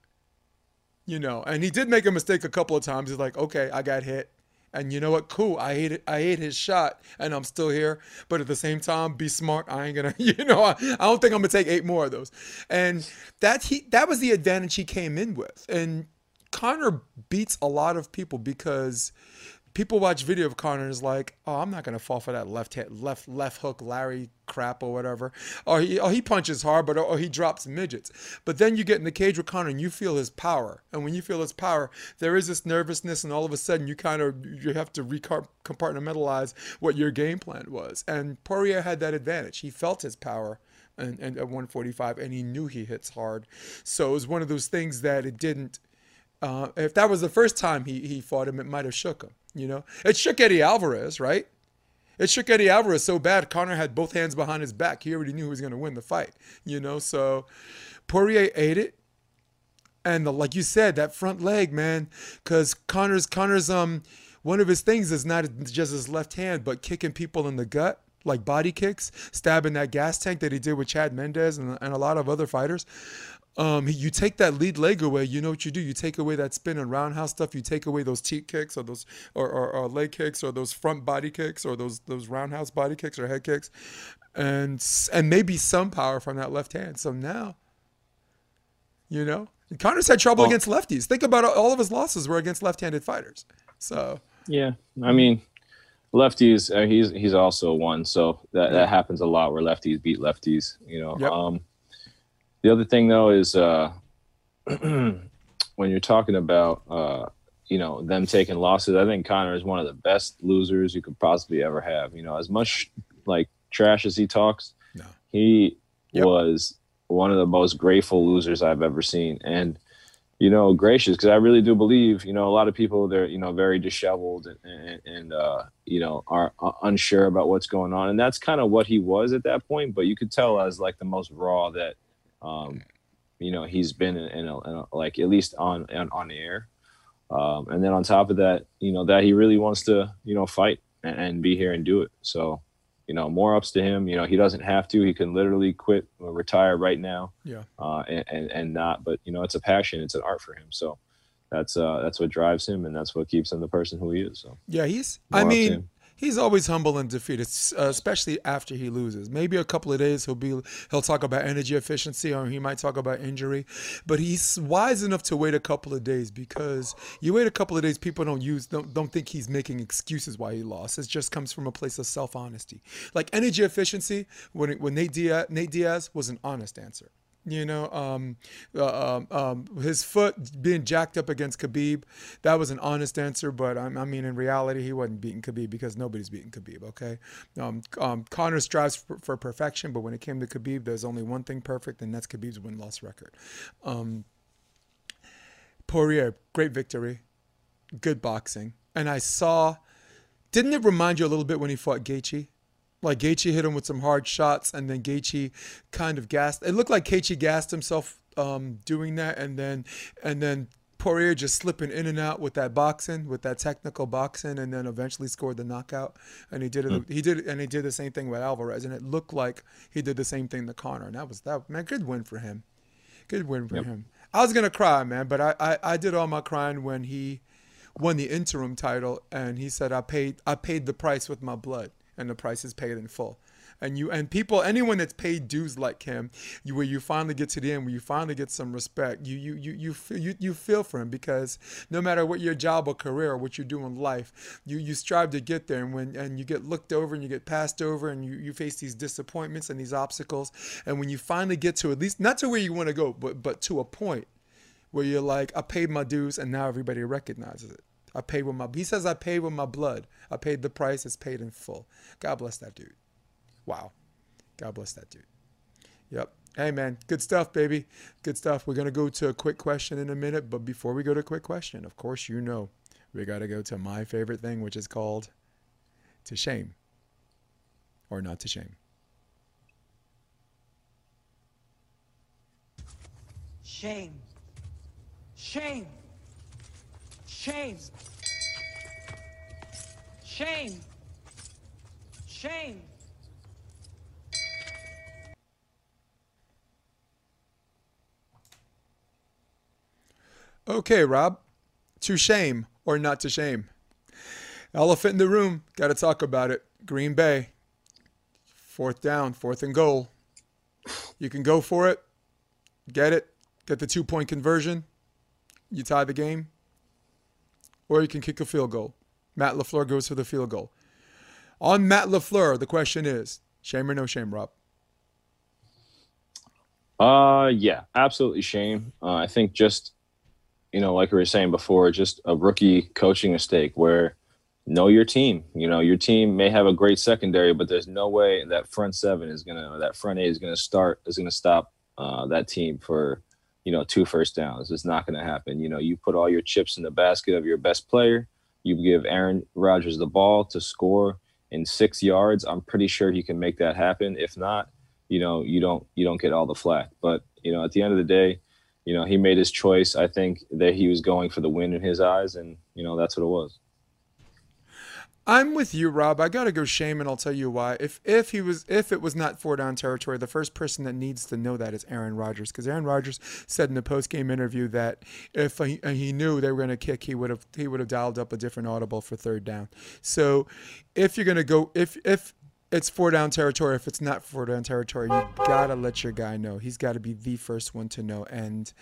You know, and he did make a mistake a couple of times. He's like, okay, I got hit. And you know what? Cool. I hate it. I hate his shot, and I'm still here. But at the same time, be smart. I ain't gonna. You know, I, I don't think I'm gonna take eight more of those. And that he that was the advantage he came in with. And Conor beats a lot of people because people watch video of Conor is like, oh, I'm not gonna fall for that left hit, left left hook Larry crap or whatever. Or he or he punches hard, but oh, he drops midgets. But then you get in the cage with Conor and you feel his power. And when you feel his power, there is this nervousness, and all of a sudden you kind of you have to compartmentalize what your game plan was. And Poirier had that advantage. He felt his power. And, and at 145, and he knew he hits hard. So it was one of those things that it didn't uh, if that was the first time he, he fought him, it might have shook him. You know, it shook Eddie Alvarez, right? It shook Eddie Alvarez so bad. Conor had both hands behind his back. He already knew he was going to win the fight. You know, so Poirier ate it. And the, like you said, that front leg, man, because Conor's Conor's um one of his things is not just his left hand, but kicking people in the gut, like body kicks, stabbing that gas tank that he did with Chad Mendes and, and a lot of other fighters. Um, you take that lead leg away. You know what you do? You take away that spin and roundhouse stuff. You take away those teep kicks or those or, or, or leg kicks or those front body kicks or those those roundhouse body kicks or head kicks, and and maybe some power from that left hand. So now, you know, Conor's had trouble well, against lefties. Think about all of his losses were against left-handed fighters. So yeah, I mean, lefties. Uh, he's he's also one. So that that happens a lot where lefties beat lefties. You know. Yep. Um, the other thing though is uh, when you're talking about uh, you know them taking losses, I think Conor is one of the best losers you could possibly ever have. You know, as much like trash as he talks, no. he yep. was one of the most grateful losers I've ever seen, and you know, gracious because I really do believe you know a lot of people they're you know very disheveled and and, and uh, you know are uh, unsure about what's going on, and that's kind of what he was at that point. But you could tell as like the most raw that um, you know, he's been in, in, a, in a, like at least on on, on air. Um, and then on top of that, you know, that he really wants to, you know, fight and, and, be here and do it. So, you know, more ups to him. You know, he doesn't have to. He can literally quit or retire right now. Yeah. Uh, and, and, and not, but you know, it's a passion. It's an art for him. So that's uh that's what drives him, and that's what keeps him the person who he is. So yeah, he's. I mean, he's always humble and defeated, uh, especially after he loses. Maybe a couple of days he'll be he'll talk about energy efficiency or he might talk about injury, but he's wise enough to wait a couple of days because you wait a couple of days, people don't use don't don't think he's making excuses why he lost. It just comes from a place of self honesty. Like energy efficiency, when when Nate Diaz, Nate Diaz was an honest answer. You know, um, uh, um, um, his foot being jacked up against Khabib, that was an honest answer. But I, I mean, in reality, he wasn't beating Khabib because nobody's beating Khabib. Okay, um, um, Conor strives for, for, perfection, but when it came to Khabib, there's only one thing perfect, and that's Khabib's win-loss record. Um, Poirier, great victory, good boxing, and I saw. Didn't it remind you a little bit when he fought Gaethje? Like Gaethje hit him with some hard shots, and then Gaethje kind of gassed. It looked like Gaethje gassed himself um, doing that, and then and then Poirier just slipping in and out with that boxing, with that technical boxing, and then eventually scored the knockout. And he did it. Mm. He did and he did the same thing with Alvarez, and it looked like he did the same thing to Conor. And that was that man, good win for him. Good win for yep. him. I was gonna cry, man, but I, I I did all my crying when he won the interim title, and he said I paid I paid the price with my blood and the price is paid in full. And you and people, anyone that's paid dues like him, you, where you finally get to the end, where you finally get some respect, you you you you feel, you, you feel for him because no matter what your job or career or what you do in life, you you strive to get there. And when and you get looked over and you get passed over and you, you face these disappointments and these obstacles, and when you finally get to at least not to where you want to go, but but to a point where you're like, I paid my dues and now everybody recognizes it. I paid with my. He says I paid with my blood. I paid the price. It's paid in full. God bless that dude. Wow. God bless that dude. Yep. Hey man, good stuff, baby. Good stuff. We're gonna go to a quick question in a minute, but before we go to a quick question, of course you know we gotta go to my favorite thing, which is called to shame or not to shame. Shame. Shame. Shame. Shame. Shame. Okay, Rob. To shame or not to shame? Elephant in the room. Got to talk about it. Green Bay. Fourth down, fourth and goal. You can go for it. Get it. Get the two point conversion. You tie the game or you can kick a field goal. Matt LaFleur goes for the field goal. On Matt LaFleur, the question is shame or no shame, Rob? Uh, yeah, absolutely shame. Uh, I think just, you know, like we were saying before, just a rookie coaching mistake where know your team. You know, your team may have a great secondary, but there's no way that front seven is gonna, that front eight is gonna start, is gonna stop uh, that team for you know, two first downs. It's not going to happen. You know, you put all your chips in the basket of your best player. You give Aaron Rodgers the ball to score in six yards. I'm pretty sure he can make that happen. If not, you know, you don't you don't get all the flack. But you know, at the end of the day, you know, he made his choice. I think that he was going for the win in his eyes, and you know that's what it was. I'm with you, Rob. I gotta go shame, and I'll tell you why. If if he was if it was not four down territory, the first person that needs to know that is Aaron Rodgers, because Aaron Rodgers said in the post game interview that if he, uh, he knew they were gonna kick, he would have he would have dialed up a different audible for third down. So if you're gonna go if if it's four down territory, if it's not four down territory, you gotta let your guy know. He's got to be the first one to know, and.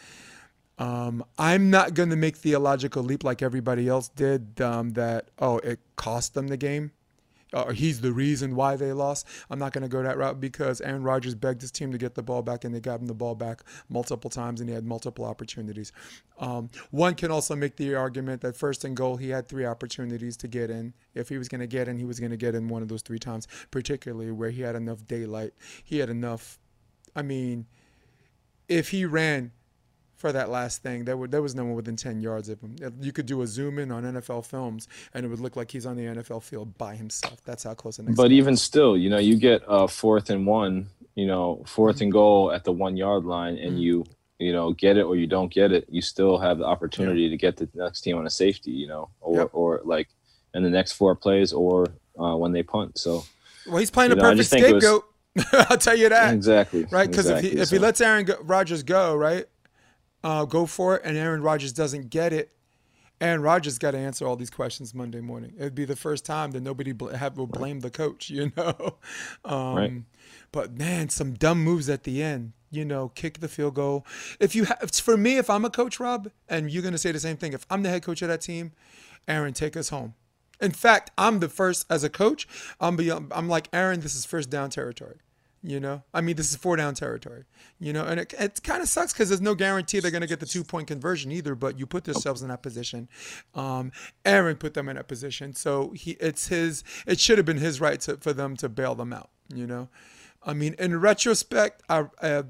Um, I'm not going to make theological leap like everybody else did. Um, that oh, it cost them the game, he's the reason why they lost. I'm not going to go that route because Aaron Rodgers begged his team to get the ball back, and they got him the ball back multiple times, and he had multiple opportunities. Um, one can also make the argument that first and goal, he had three opportunities to get in. If he was going to get in, he was going to get in one of those three times, particularly where he had enough daylight. He had enough. I mean, if he ran for that last thing. There, were, there was no one within 10 yards of him. You could do a zoom in on NFL films, and it would look like he's on the NFL field by himself. That's how close. The next but even still, you know, you get a fourth and one, you know, 4th and goal at the one yard line, and mm-hmm. you, you know, get it or you don't get it, you still have the opportunity yeah. to get the next team on a safety, you know, or yep. or like in the next four plays or uh, when they punt. So. Well, he's playing a know, perfect scapegoat. I'll tell you that. Exactly. Right? Because exactly. if, he, if he lets Aaron Rodgers go, right, uh, go for it, and Aaron Rodgers doesn't get it, Aaron Rodgers got to answer all these questions Monday morning. It'd be the first time that nobody bl- have, will blame the coach, you know. Um, right. But man, some dumb moves at the end. You know, kick the field goal. If you have, for me, if I'm a coach, Rob, and you're gonna say the same thing, if I'm the head coach of that team, Aaron, take us home. In fact, I'm the first as a coach. I'm beyond, I'm like Aaron. This is first down territory. You know, I mean, this is four down territory. You know, and it, it kind of sucks because there's no guarantee they're going to get the two point conversion either. But you put yourselves in that position. Um, Aaron put them in that position, so he it's his. It should have been his right to, for them to bail them out. You know, I mean, in retrospect, I, uh,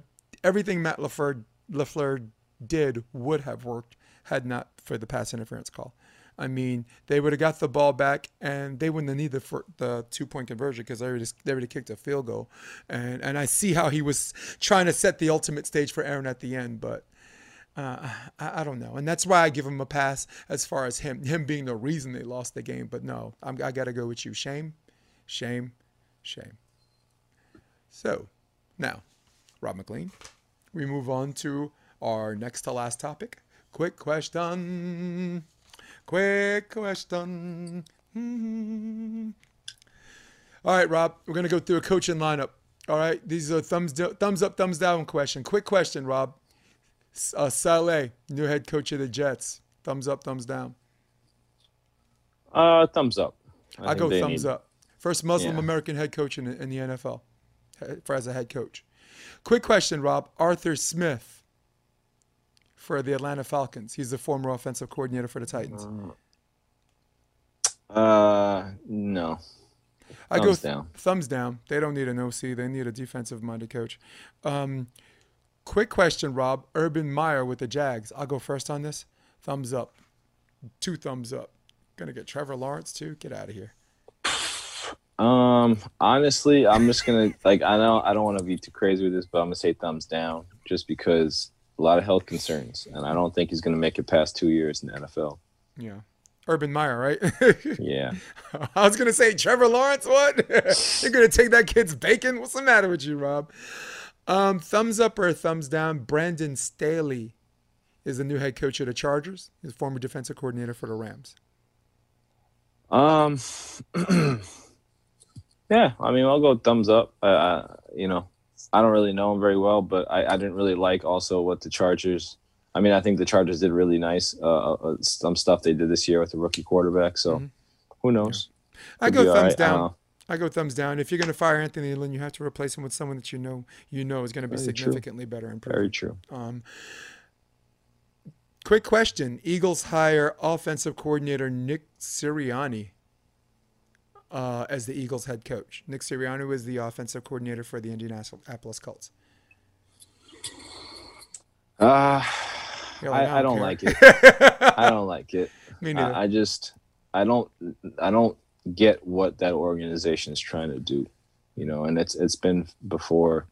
everything Matt LaFleur LaFleur did would have worked had not for the pass interference call. I mean, they would have got the ball back and they wouldn't have needed the, the two point conversion because they already, they already kicked a field goal. And, and I see how he was trying to set the ultimate stage for Aaron at the end, but uh, I, I, don't know. And that's why I give him a pass as far as him, him being the reason they lost the game. But no, I'm, I got to go with you. Shame, shame, shame. So now, Rob McLean, we move on to our next to last topic. Quick question. Quick question. Mm-hmm. All right, Rob, we're going to go through a coaching lineup. All right, these are thumbs do- thumbs up, thumbs down question. Quick question, Rob. Uh, Saleh, new head coach of the Jets. Thumbs up, thumbs down. Uh, thumbs up. I, I go thumbs need... up. First Muslim yeah. American head coach in, in the NFL for as a head coach. Quick question, Rob. Arthur Smith for the Atlanta Falcons. He's the former offensive coordinator for the Titans. Uh, no. I thumbs go th- down. Thumbs down. They don't need an OC. They need a defensive-minded coach. Um, quick question, Rob. Urban Meyer with the Jags. I'll go first on this. Thumbs up. Two thumbs up. Gonna get Trevor Lawrence too. Get out of here. Um, honestly, I'm just gonna like I know I don't want to be too crazy with this, but I'm gonna say thumbs down just because a lot of health concerns, and I don't think he's going to make it past two years in the NFL. Yeah. Urban Meyer, right? yeah. I was going to say, Trevor Lawrence, what? You're going to take that kid's bacon? What's the matter with you, Rob? Um, thumbs up or thumbs down? Brandon Staley is the new head coach of the Chargers. He's former defensive coordinator for the Rams. Um, yeah, I mean, I'll go thumbs up. Uh, you know, I don't really know him very well, but I, I didn't really like also what the Chargers. I mean, I think the Chargers did really nice. Uh, uh, uh some stuff they did this year with the rookie quarterback. So mm-hmm. who knows? Yeah. I go thumbs right. down. I, I, go thumbs down. If you're going to fire Anthony Lynn, you have to replace him with someone that you know you know is going to be very significantly true. better. Improved. Very true. Um, quick question: Eagles hire offensive coordinator Nick Sirianni uh, as the Eagles head coach. Nick Sirianni was the offensive coordinator for the Indianapolis Colts. Uh, like, I, I, don't like it. I don't like it. Me neither. I, I, just I don't I don't get what that organization is trying to do, you know, and it's it's been before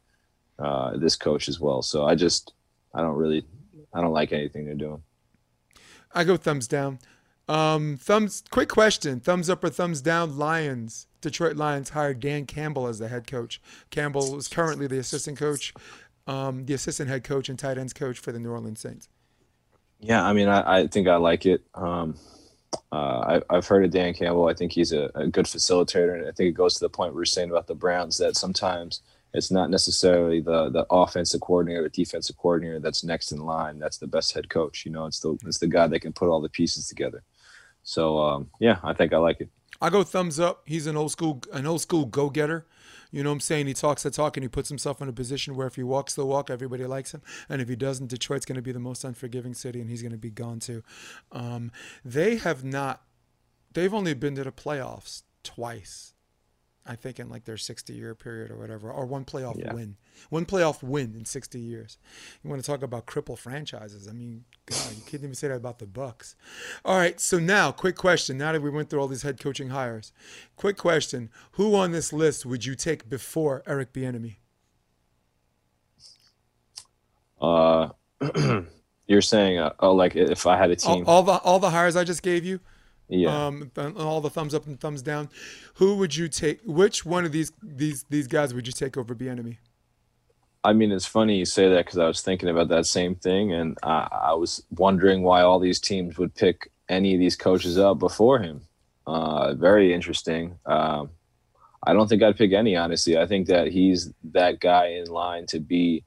uh, this coach as well. So I just I don't really I don't like anything they're doing. I go thumbs down. Um, thumbs. Quick question: thumbs up or thumbs down? Lions. Detroit Lions hired Dan Campbell as the head coach. Campbell is currently the assistant coach, um, the assistant head coach and tight ends coach for the New Orleans Saints. Yeah, I mean, I, I think I like it. Um, uh, I, have heard of Dan Campbell. I think he's a, a, good facilitator, and I think it goes to the point we are saying about the Browns that sometimes it's not necessarily the the offensive coordinator, the defensive coordinator that's next in line. That's the best head coach. You know, it's the it's the guy that can put all the pieces together. So um, yeah, I think I like it. I go thumbs up. He's an old school an old school go getter. You know what I'm saying? He talks the talk and he puts himself in a position where if he walks the walk, everybody likes him. And if he doesn't, Detroit's going to be the most unforgiving city and he's going to be gone too. Um, they have not, they've only been to the playoffs twice I think in like their 60 year period or whatever, or one playoff yeah. win, one playoff win in 60 years. You want to talk about cripple franchises? I mean, God, you can't even say that about the Bucs. All right, so now, quick question. Now that we went through all these head coaching hires, quick question: Who on this list would you take before Eric Bieniemy? Uh, you're saying, uh, oh, like if I had a team, all, all the all the hires I just gave you. Yeah. Um, all the thumbs up and thumbs down. Who would you take? Which one of these these these guys would you take over Bieniemy? I mean, it's funny you say that because I was thinking about that same thing, and I, I, was wondering why all these teams would pick any of these coaches up before him. Uh, very interesting. Um, I don't think I'd pick any, honestly. I think that he's that guy in line to be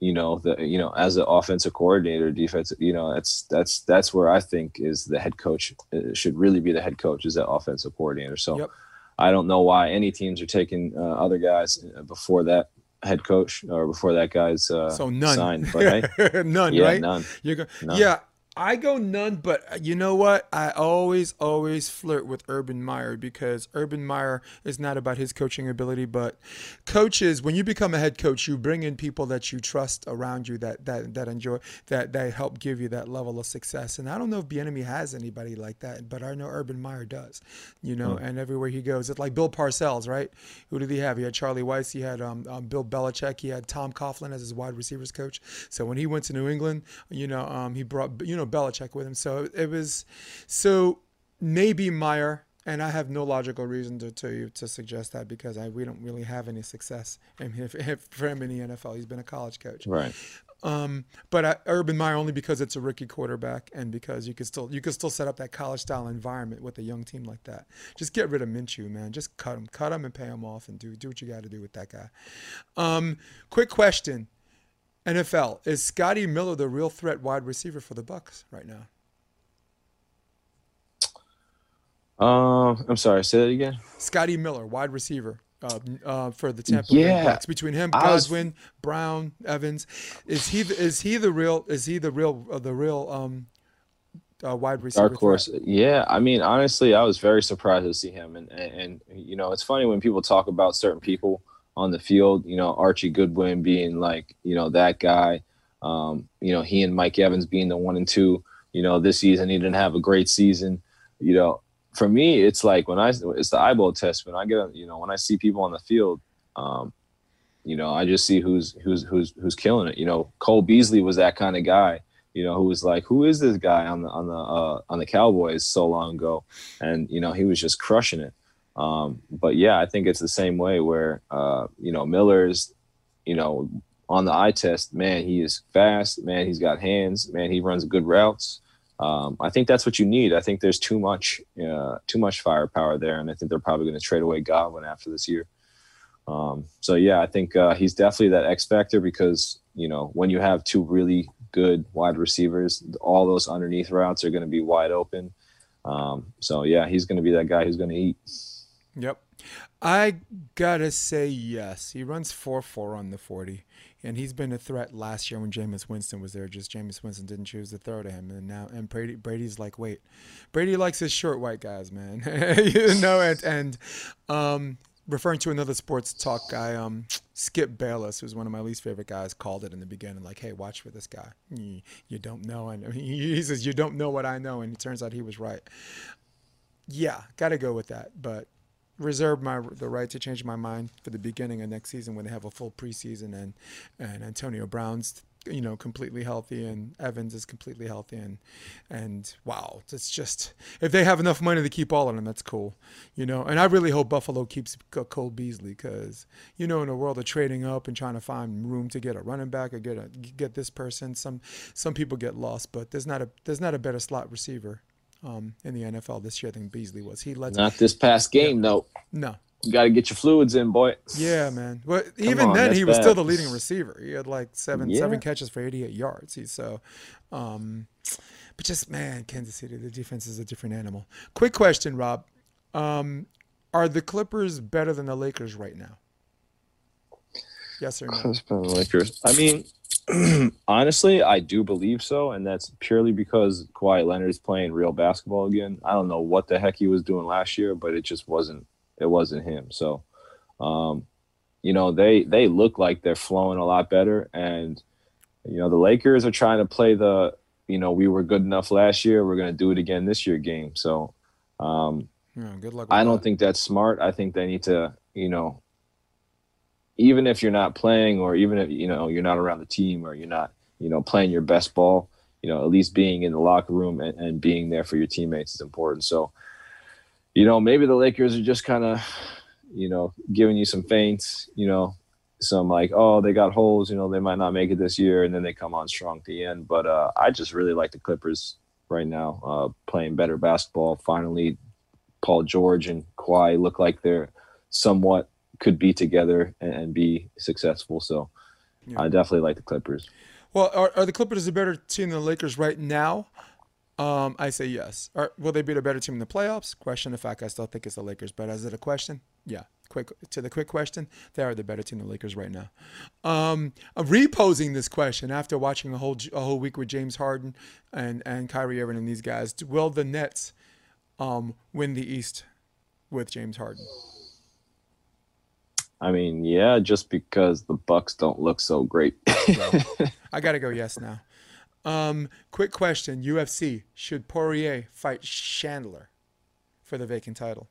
you know the you know as an offensive coordinator defensive you know that's that's that's where i think is the head coach uh, should really be the head coach is that offensive coordinator so yep. i don't know why any teams are taking uh, other guys uh, before that head coach or before that guy's uh, so none signed but hey, none yeah, right none. you're go- none. yeah I go none, but uh, you know what? I always, always flirt with Urban Meyer because Urban Meyer is not about his coaching ability, but coaches. When you become a head coach, you bring in people that you trust around you that that that enjoy that that help give you that level of success. And I don't know if Bieniemy has anybody like that, but I know Urban Meyer does. You know, mm. and everywhere he goes, it's like Bill Parcells, right? Who did he have? He had Charlie Weis, he had um, um, Bill Belichick, he had Tom Coughlin as his wide receivers coach. So when he went to New England, you know, um, he brought you know know Belichick with him. So it was so maybe Meyer, and I have no logical reason to to, to suggest that because I we don't really have any success in him, for him in the NFL. He's been a college coach, right? Um, but I, Urban Meyer only because it's a rookie quarterback and because you could still you could still set up that college style environment with a young team like that. Just get rid of Minshew, man. Just cut him, cut him, and pay him off, and do do what you got to do with that guy. Um, quick question: NFL is Scotty Miller the real threat wide receiver for the Bucs right now? Uh, I'm sorry. Say that again. Scotty Miller, wide receiver. Uh, uh, for the Tampa yeah. Bay Bucs. Between him, Godwin, was... Brown, Evans, is he the, is he the real is he the real uh, the real um, uh, wide receiver? Dark horse. Yeah, I mean, honestly, I was very surprised to see him, and, and and you know, it's funny when people talk about certain people on the field. You know, Archie Goodwin being like, you know, that guy. Um, you know, he and Mike Evans being the one and two. You know, this season he didn't have a great season. You know, for me, it's like when I it's the eyeball test. When I get, you know, when I see people on the field, um, you know, I just see who's who's who's who's killing it. You know, Cole Beasley was that kind of guy. You know, who was like, who is this guy on the on the uh, on the Cowboys so long ago, and you know, he was just crushing it. Um, but yeah, I think it's the same way where, uh, you know, Miller's, you know, on the eye test, man, he is fast, man, he's got hands, man, he runs good routes. Um, I think that's what you need. I think there's too much, uh, too much firepower there, and I think they're probably going to trade away Godwin after this year. Um, so yeah, I think uh, he's definitely that X factor because you know when you have two really good wide receivers, all those underneath routes are going to be wide open. Um, so yeah, he's going to be that guy who's going to eat. Yep. I gotta say yes. He runs four four on the forty, and he's been a threat last year when Jameis Winston was there. Just Jameis Winston didn't choose to throw to him, and now and Brady Brady's like, wait, Brady likes his short white guys, man. you know, and and um, referring to another sports talk guy, um, Skip Bayless, who's one of my least favorite guys, called it in the beginning, like, "Hey, watch for this guy. You, don't know." And he says, "You don't know what I know," and it turns out he was right. Yeah, got to go with that, but reserve my the right to change my mind for the beginning of next season when they have a full preseason and and Antonio Brown's you know, completely healthy, and Evans is completely healthy, and and wow, it's just if they have enough money to keep all of them, that's cool, you know. And I really hope Buffalo keeps Cole Beasley because you know, in a world of trading up and trying to find room to get a running back or get a get this person, some some people get lost, but there's not a there's not a better slot receiver um, in the NFL this year than Beasley was. He lets not this past game yeah. though. No, you got to get your fluids in, boy. Yeah, man. Well, even on, then, he was bad. still the leading receiver. He had like seven yeah. seven catches for 88 yards. He so, um, but just man, Kansas City, the defense is a different animal. Quick question, Rob: um, Are the Clippers better than the Lakers right now? Yes or no? The Lakers. I mean, honestly, I do believe so, and that's purely because Kawhi Leonard is playing real basketball again. I don't know what the heck he was doing last year, but it just wasn't it wasn't him. So, um, you know, they they look like they're flowing a lot better, and you know, the Lakers are trying to play the you know we were good enough last year, we're going to do it again this year game. So, um, yeah, good luck. I don't that. think that's smart. I think they need to, you know, even if you're not playing, or even if you know you're not around the team, or you're not, you know, playing your best ball, you know, at least being in the locker room and, and being there for your teammates is important. So, you know, maybe the Lakers are just kind of, you know, giving you some feints, you know, some like, oh, they got holes, you know, they might not make it this year, and then they come on strong at the end. But uh, I just really like the Clippers right now, uh, playing better basketball. Finally, Paul George and Kawhi look like they're somewhat could be together and, and be successful. So yeah. I definitely like the Clippers. Well, are, are the Clippers a better team than the Lakers right now? Um, I say yes. Or will they be a better team in the playoffs? Question of fact, I still think it's the Lakers. But as it a question, yeah. Quick to the quick question, they are the better team than the Lakers right now. Um, I'm reposing this question after watching a whole a whole week with James Harden and and Kyrie Irving and these guys. Will the Nets um, win the East with James Harden? I mean, yeah, just because the Bucks don't look so great. I got to go yes now. Um, quick question: UFC should Poirier fight Chandler for the vacant title?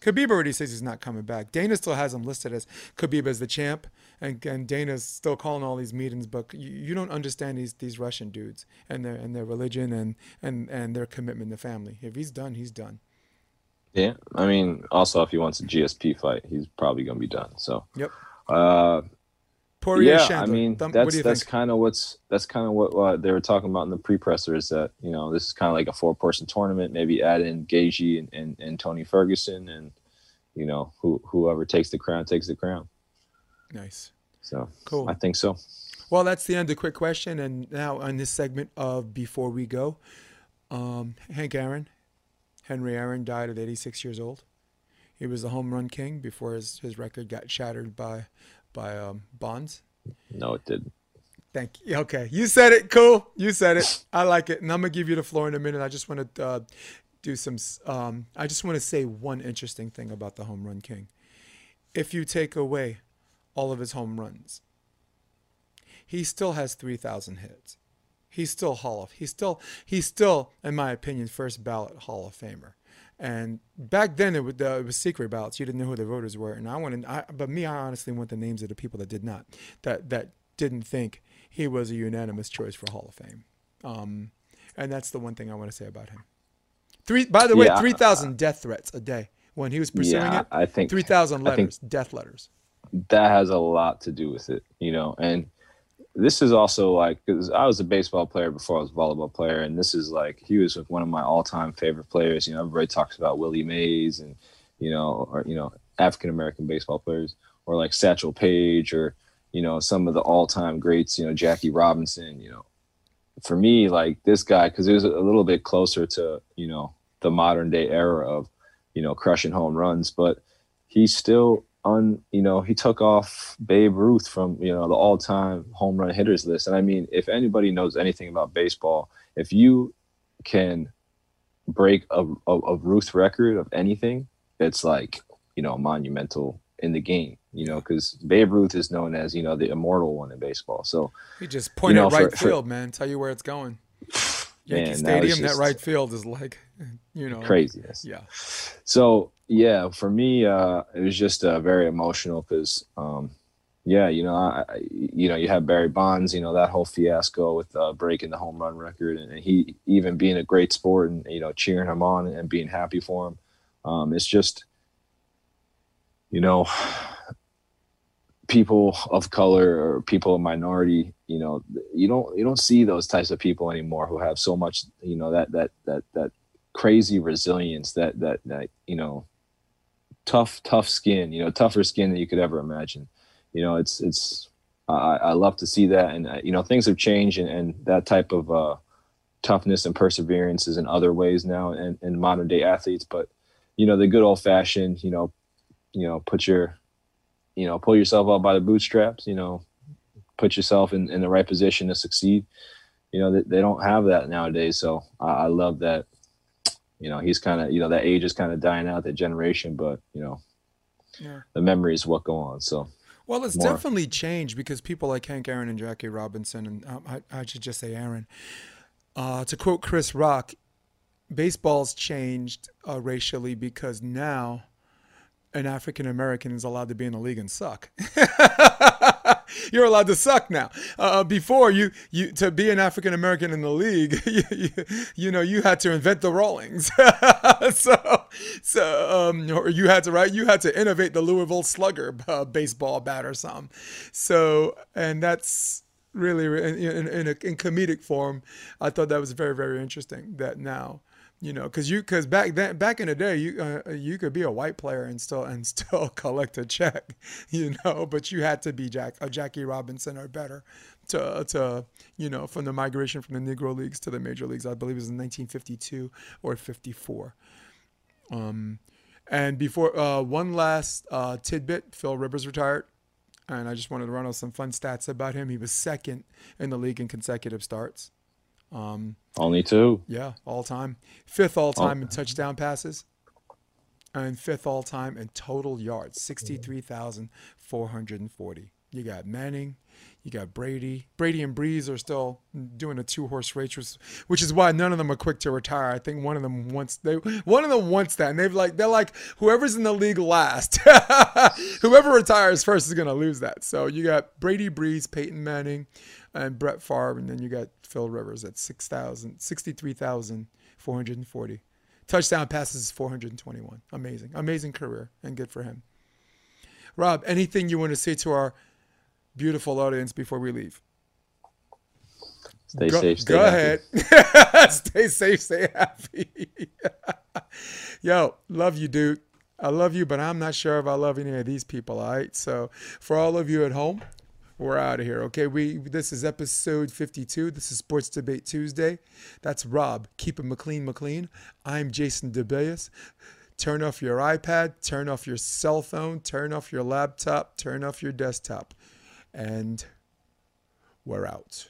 Khabib already says he's not coming back. Dana still has him listed as Khabib as the champ, and, and Dana's still calling all these meetings. But you, you don't understand these these Russian dudes and their and their religion and and and their commitment to family. If he's done, he's done. Yeah, I mean, also if he wants a GSP fight, he's probably gonna be done. So. Yep. Uh, Poirier yeah, Chandler. I mean that's that's kind of what's that's kind of what, what, they were talking about in the pre-presser is that you know this is kind of like a four-person tournament. Maybe add in Gaethje and, and, and Tony Ferguson, and you know who whoever takes the crown takes the crown. Nice. So cool. I think so. Well, that's the end of quick question, and now on this segment of before we go, um, Hank Aaron, Henry Aaron died at 86 years old. He was the home run king before his, his record got shattered by by um, Bonds? No, it didn't. Thank you. Okay, you said it. Cool. You said it. I like it. And I'm gonna give you the floor in a minute. I just want to uh, do some. Um, I just want to say one interesting thing about the home run king. If you take away all of his home runs, he still has 3,000 hits. He's still Hall of. He's still. He's still, in my opinion, first ballot Hall of Famer. And back then it was, uh, it was secret ballots. You didn't know who the voters were. And I wanted, I, but me, I honestly want the names of the people that did not, that that didn't think he was a unanimous choice for Hall of Fame. Um, and that's the one thing I want to say about him. Three, by the way, three thousand death threats a day when he was pursuing yeah, it. I think three thousand letters, death letters. That has a lot to do with it, you know, and this is also like because I was a baseball player before I was a volleyball player, and this is like he was one of my all-time favorite players. You know, everybody talks about Willie Mays and you know, or you know, African American baseball players, or like Satchel Paige, or you know, some of the all-time greats. You know, Jackie Robinson. You know, for me, like this guy, because it was a little bit closer to you know the modern day era of you know crushing home runs, but he's still un, you know, he took off Babe Ruth from, you know, the all-time home run hitters list. And I mean, if anybody knows anything about baseball, if you can break a, a, a Ruth record of anything, it's like, you know, monumental in the game, you know, because Babe Ruth is known as, you know, the immortal one in baseball. So he just pointed you know, right for, field, for, man. Tell you where it's going. Yankee man, Stadium, that, that right field is like, you know, craziness. Yeah. So yeah, for me, uh, it was just uh, very emotional because, um, yeah, you know, I, you know, you have Barry Bonds, you know, that whole fiasco with uh, breaking the home run record, and, and, he even being a great sport and you know cheering him on and being happy for him. Um, it's just, you know, people of color or people of minority, you know, you don't you don't see those types of people anymore who have so much, you know, that that that that crazy resilience, that that that you know, tough tough skin, you know, tougher skin than you could ever imagine you know, it's it's I, I love to see that, and uh, you know, things have changed, and, and that type of uh, toughness and perseverance is in other ways now in, in modern day athletes. But you know, the good old fashioned, you know, you know, put your, you know, pull yourself up by the bootstraps. You know, put yourself in, in the right position to succeed. You know, they, they don't have that nowadays. So I, I love that. You know, he's kind of, you know, that age is kind of dying out, that generation, but you know, yeah. the memories what go on. So well, it's more. definitely changed because people like Hank Aaron and Jackie Robinson, and um, I, I, should just say Aaron. Uh, to quote Chris Rock, baseball's changed uh, racially because now an African American is allowed to be in the league and suck. You're allowed to suck now. Uh, before you, you to be an African American in the league, you, you, you, know you had to invent the Rawlings. so, so um, or you had to right, you had to innovate the Louisville Slugger uh, baseball bat or something. So, and that's really in, in, in, a, in comedic form. I thought that was very very interesting. That now you know because you because back then back in the day you uh, you could be a white player and still and still collect a check you know but you had to be jack a jackie robinson or better to to you know from the migration from the negro leagues to the major leagues. I believe it was in 1952 or 54 um and before uh, one last uh, tidbit phil rivers retired and i just wanted to run out some fun stats about him. He was second in the league in consecutive starts um, Only two. Yeah, all time. Fifth all time in touchdown passes, and fifth all time in total yards, sixty-three thousand four hundred and forty. You got Manning, you got Brady. Brady and Brees are still doing a two-horse race, which is why none of them are quick to retire. I think one of them wants they one of them wants that, and they've like they're like whoever's in the league last, whoever retires first is gonna lose that. So you got Brady, Brees, Peyton Manning, and Brett Favre, and then you got Phil Rivers at 6,000, 63,440. Touchdown passes 421. Amazing. Amazing career and good for him. Rob, anything you want to say to our beautiful audience before we leave? Stay go, safe. Stay go happy. ahead. stay safe. Stay happy. Yo, love you, dude. I love you, but I'm not sure if I love any of these people. All right. So, for all of you at home, we're out of here. Okay, we this is episode 52. This is Sports Debate Tuesday. That's Rob. Keep it McLean McLean. I'm Jason DeBeas. Turn off your iPad, turn off your cell phone, turn off your laptop, turn off your desktop and we're out.